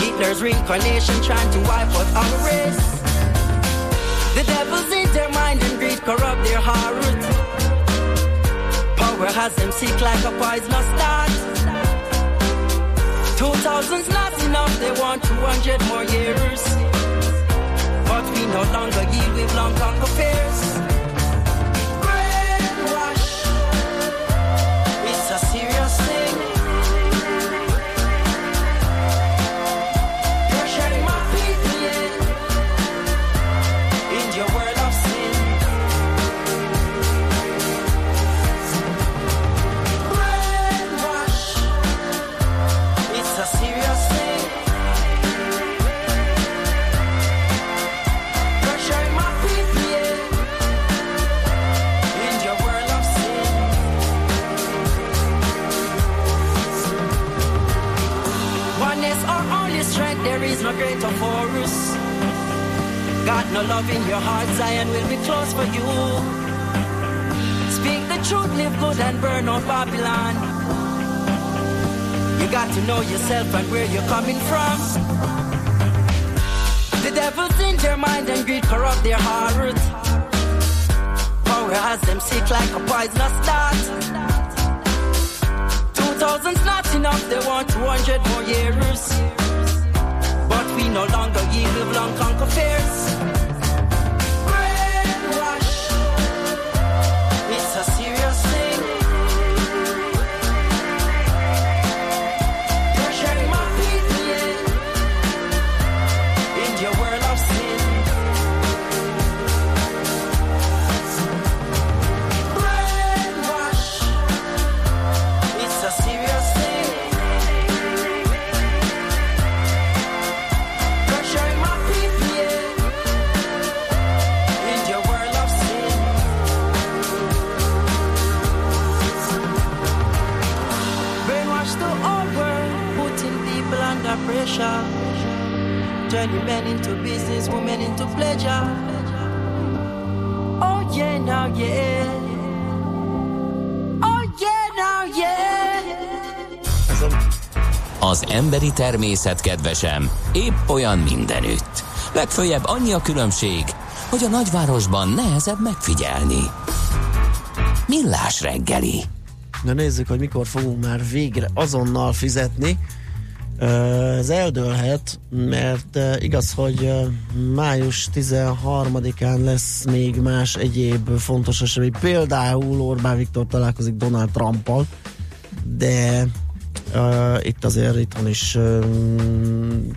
Hitler's reincarnation trying to wipe out our race. The devil's in their mind and greed corrupt their heart. Power has them sick like a poisonous dart. Two thousand's not enough, they want 200 more years. But we no longer yield with long conquer fears. No love in your heart, Zion will be close for you. Speak the truth, live good and burn out Babylon. You got to know yourself and where you're coming from. The devil's in their mind and greed corrupt their heart. Power has them sick like a poisonous dart. Two thousand's not enough, they want 200 more years. But we no longer yield with long conquer fears. Into pleasure. Oh yeah, now yeah. Oh yeah, now yeah. Az emberi természet kedvesem épp olyan mindenütt. Legfőjebb annyi a különbség, hogy a nagyvárosban nehezebb megfigyelni. Millás reggeli. Na nézzük, hogy mikor fogunk már végre azonnal fizetni. Ez eldőlhet, mert igaz, hogy május 13-án lesz még más egyéb fontos esemény. Például Orbán Viktor találkozik Donald Trumpal, de uh, itt azért itthon is uh,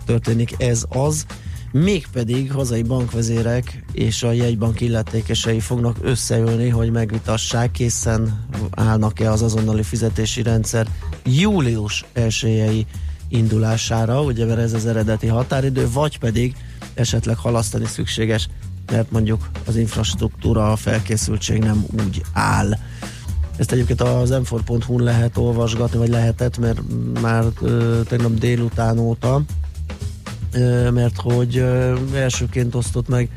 történik ez az. Mégpedig hazai bankvezérek és a jegybank illetékesei fognak összeülni, hogy megvitassák, készen állnak-e az azonnali fizetési rendszer július 1 indulására, ugye mert ez az eredeti határidő, vagy pedig esetleg halasztani szükséges, mert mondjuk az infrastruktúra, a felkészültség nem úgy áll. Ezt egyébként az m n lehet olvasgatni, vagy lehetett, mert már ö, tegnap délután óta, ö, mert hogy ö, elsőként osztott meg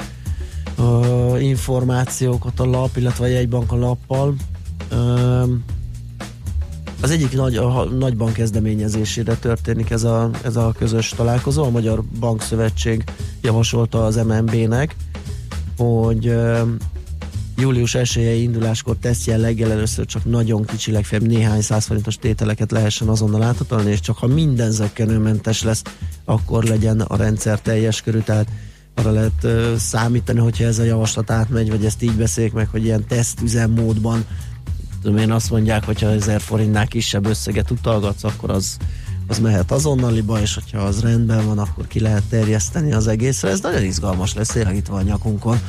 ö, információkat a lap, illetve a jegybank a lappal. Ö, az egyik nagy, a nagy bank kezdeményezésére történik ez a, ez a közös találkozó. A Magyar Bankszövetség javasolta az MNB-nek, hogy ö, július 1 induláskor teszt jelleggel először csak nagyon kicsi, legfeljebb néhány száz forintos tételeket lehessen azonnal átutalni, és csak ha minden zökkenőmentes lesz, akkor legyen a rendszer teljes körű, tehát arra lehet uh, számítani, hogyha ez a javaslat átmegy, vagy ezt így beszéljük meg, hogy ilyen teszt üzemmódban tudom én azt mondják, hogyha 1000 forintnál kisebb összeget utalgatsz, akkor az, az mehet azonnaliba, és hogyha az rendben van, akkor ki lehet terjeszteni az egészre. Ez nagyon izgalmas lesz, tényleg itt van a nyakunkon,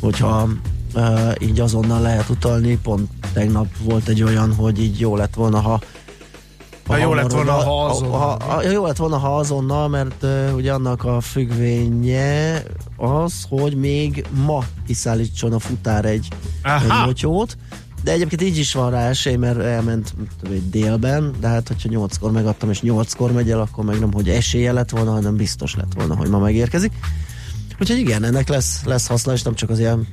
hogyha uh, így azonnal lehet utalni. Pont tegnap volt egy olyan, hogy így jó lett volna, ha Ha jó lett volna, ha azonnal. Ha, ha, jó lett volna, ha azonnal, mert uh, ugye annak a függvénye az, hogy még ma kiszállítson a futár egy, egy Aha. motyót, de egyébként így is van rá esély, mert elment tudom, délben, de hát hogyha nyolckor megadtam, és nyolckor megy el, akkor meg nem, hogy esélye lett volna, hanem biztos lett volna, hogy ma megérkezik. Úgyhogy igen, ennek lesz, lesz haszna, és nem csak az ilyen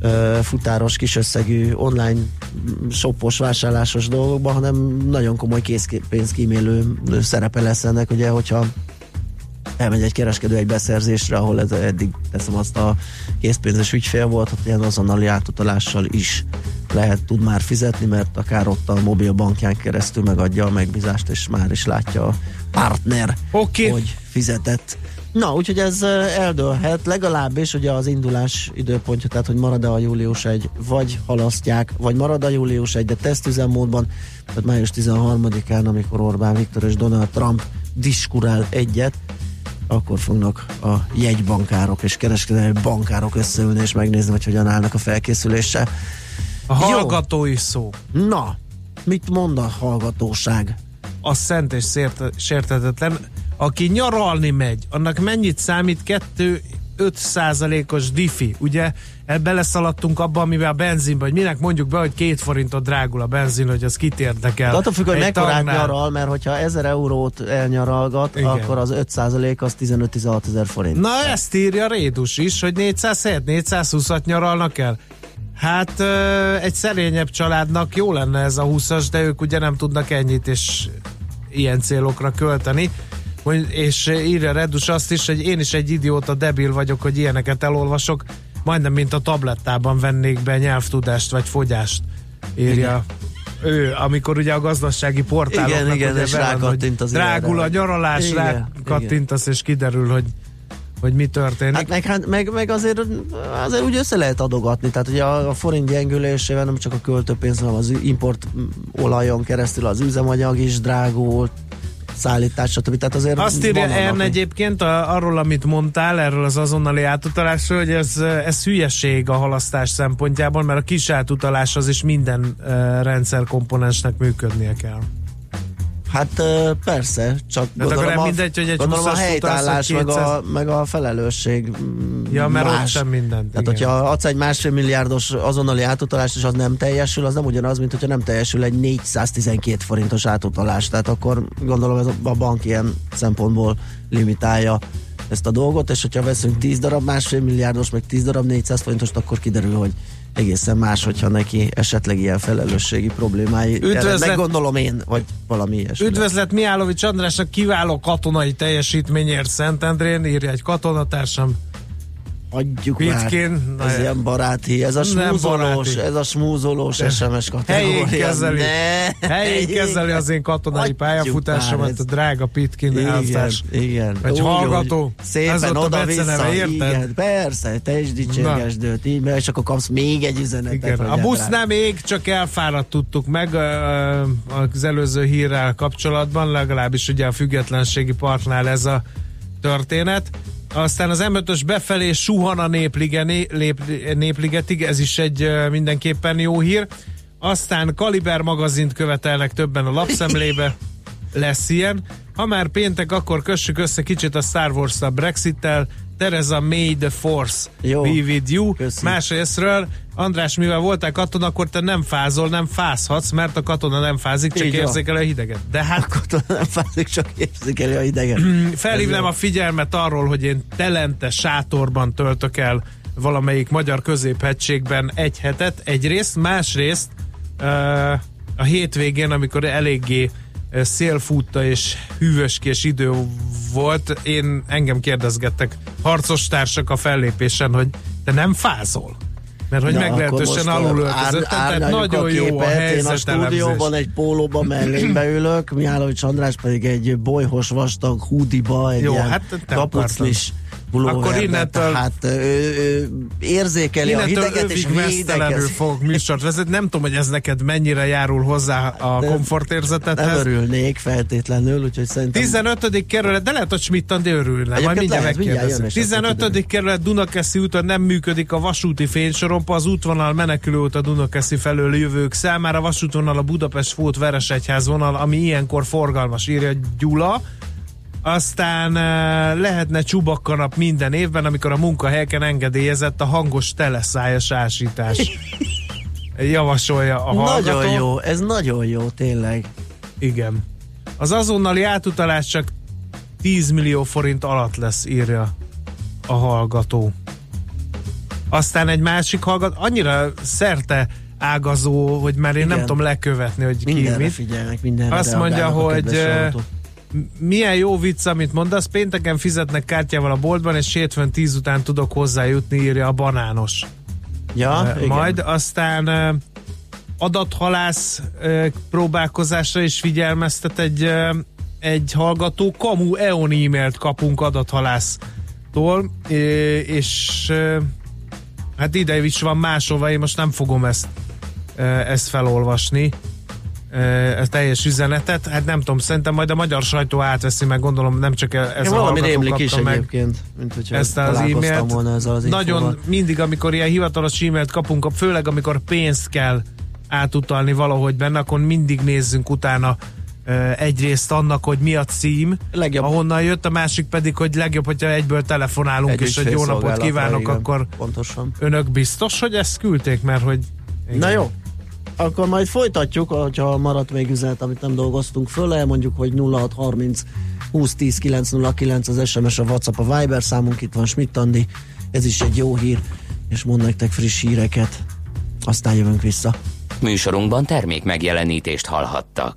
ö, futáros, kis összegű online shopos, vásárlásos dolgokban, hanem nagyon komoly készpénzkímélő szerepe lesz ennek, ugye, hogyha elmegy egy kereskedő egy beszerzésre, ahol ez eddig teszem azt a készpénzes ügyfél volt, ott ilyen azonnali átutalással is lehet, tud már fizetni, mert akár ott a mobil bankján keresztül megadja a megbízást, és már is látja a partner, okay. hogy fizetett. Na, úgyhogy ez eldőlhet, legalábbis ugye az indulás időpontja, tehát hogy marad-e a július 1, vagy halasztják, vagy marad a július 1, de tesztüzemmódban, tehát május 13-án, amikor Orbán Viktor és Donald Trump diskurál egyet, akkor fognak a jegybankárok és kereskedelmi bankárok összeülni és megnézni, hogy hogyan állnak a felkészüléssel. A hallgatói szó. Na, mit mond a hallgatóság? A szent és szért- sértetetlen. Aki nyaralni megy, annak mennyit számít 2 5 százalékos diffi, ugye? Beleszaladtunk abba, amivel a benzinbe, hogy minek mondjuk be, hogy két forintot drágul a benzin, hogy az kit érdekel. De attól függ, hogy mekkorát nyaral, mert hogyha 1000 eurót elnyaralgat, Igen. akkor az 5% az 15-16 ezer forint. Na ezt írja Rédus is, hogy 407, 420-at nyaralnak el. Hát egy szerényebb családnak jó lenne ez a 20-as, de ők ugye nem tudnak ennyit és ilyen célokra költeni. És írja Redus azt is, hogy én is egy idióta debil vagyok, hogy ilyeneket elolvasok, majdnem mint a tablettában vennék be nyelvtudást vagy fogyást, írja ő, amikor ugye a gazdasági portáloknak Igen, igen, és rákattint az drágul a nyaralás, Igen, rákattintasz és kiderül, hogy hogy mi történik. Hát meg, hát meg, meg azért, azért úgy össze lehet adogatni, tehát ugye a, a forint gyengülésével nem csak a költőpénz, hanem az import olajon keresztül az üzemanyag is drágult, szállítás, stb. Tehát azért Azt írja Ern egyébként a, arról, amit mondtál, erről az azonnali átutalásról, hogy ez, ez hülyeség a halasztás szempontjából, mert a kis átutalás az is minden uh, rendszerkomponensnek működnie kell. Hát persze, csak akkor gondolom, nem a, mindegy, hogy egy gondolom a 20-as helytállás, meg a, vagy 200. meg a felelősség mm, Ja, mert más. ott sem mindent. Tehát, igen. hogyha adsz egy másfél milliárdos azonnali átutalást, és az nem teljesül, az nem ugyanaz, mint hogyha nem teljesül egy 412 forintos átutalás. Tehát akkor gondolom ez a bank ilyen szempontból limitálja ezt a dolgot, és hogyha veszünk 10 darab másfél milliárdos, meg 10 darab 400 forintost, akkor kiderül, hogy egészen más, hogyha neki esetleg ilyen felelősségi problémái. Üdvözlet- Meg gondolom én, vagy valami ilyesmi. Üdvözlet Mihálovics Andrásnak kiváló katonai teljesítményért Szentendrén, írja egy katonatársam. Adjuk Pitkén, már. Ez ilyen baráti, ez a smúzolós, baráti. ez a smúzolós De SMS kategória. Helyén kezeli, Ne, helyén kezeli az én katonai Hagyjuk pályafutásomat, már a drága Pitkin elvtárs. igen. Egy Úgy, hallgató. úgy, Ez Szépen oda-vissza, igen, persze, te is dicsérgesd őt, így, és akkor kapsz még egy üzenetet. Igen, a busz hát nem ég, csak elfáradt tudtuk meg az előző hírrel kapcsolatban, legalábbis ugye a függetlenségi parknál ez a történet. Aztán az M5-ös befelé suhan a népligeni, lép, népligetig, ez is egy mindenképpen jó hír. Aztán Kaliber magazint követelnek többen a lapszemlébe, lesz ilyen. Ha már péntek, akkor kössük össze kicsit a Star wars a Brexit-tel. Tereza May the Force Jó. be with you. Köszi. Másrésztről, András, mivel voltál katona, akkor te nem fázol, nem fázhatsz, mert a katona nem fázik, csak Így van. érzékel a hideget. De hát Katona nem fázik, csak érzékeli a ideget. felhívnám a figyelmet arról, hogy én telente sátorban töltök el valamelyik magyar középhegységben egy hetet, egyrészt, másrészt ö, a hétvégén, amikor eléggé ö, szélfútta és hűvöskés idő volt, én engem kérdezgettek harcostársak a fellépésen, hogy te nem fázol? Mert hogy Na, meglehetősen alul ö, ár- öltözöttem, tehát nagyon jó a képet. Én a stúdióban egy pólóban mellénbe ülök, Mihálovics András pedig egy bolyhos vastag hudiba, egy Jó, ilyen hát te kapucnis pulóverbe, Akkor innentől- Tehát ő, ő, érzékeli a hideget és védekez. fog műsort vezetni. Nem tudom, hogy ez neked mennyire járul hozzá a Nem komfortérzetethez. örülnék feltétlenül, úgyhogy szerintem 15. kerület, de lehet, hogy Schmidt Andi örülne, majd mindjárt megkérdezem. és akkor 15. kiderül. kerület Dunakeszi úton nem működik a vasúti fénysorompa, az útvonal menekülő út a Dunakeszi felől jövők számára, vasútvonal a Budapest Fót Veresegyház vonal, ami ilyenkor forgalmas, írja Gyula. Aztán eh, lehetne csubakkanap minden évben, amikor a munkahelyeken engedélyezett a hangos teleszájas ásítás. Javasolja a hallgató. Nagyon jó, ez nagyon jó, tényleg. Igen. Az azonnali átutalás csak 10 millió forint alatt lesz, írja a hallgató. Aztán egy másik hallgató, annyira szerte ágazó, hogy már én Igen. nem tudom lekövetni, hogy ki Mindenre mit. figyelnek, mindenre Azt mondja, hogy milyen jó vicc, amit mondasz, pénteken fizetnek kártyával a boltban, és hétfőn tíz után tudok hozzájutni, írja a banános. Ja, Eh, igen. Majd aztán eh, adathalász eh, próbálkozásra is figyelmeztet egy, eh, egy hallgató. Kamu EON e-mailt kapunk adathalásztól, eh, és eh, hát ide is van máshova, én most nem fogom ezt, eh, ezt felolvasni ezt teljes üzenetet. Hát nem tudom, szerintem majd a magyar sajtó átveszi meg, gondolom nem csak ez Ja, a valami rémlik is meg egyébként, mint hogyha ezt az e-mailt. volna ezzel az Nagyon infóval. mindig, amikor ilyen hivatalos e-mailt kapunk, főleg amikor pénzt kell átutalni valahogy benne, akkor mindig nézzünk utána egyrészt annak, hogy mi a cím, Legjobb. ahonnan jött, a másik pedig, hogy legjobb, hogyha egyből telefonálunk, Egy és egy jó napot kívánok, igen. akkor Pontosan. önök biztos, hogy ezt küldték, mert hogy igen. Na jó, akkor majd folytatjuk, hogyha maradt még üzenet, amit nem dolgoztunk föl, elmondjuk, hogy 0630 2010 909 az SMS, a WhatsApp, a Viber számunk, itt van Schmidt Andi, ez is egy jó hír, és mond nektek friss híreket, aztán jövünk vissza. Műsorunkban termék megjelenítést hallhattak.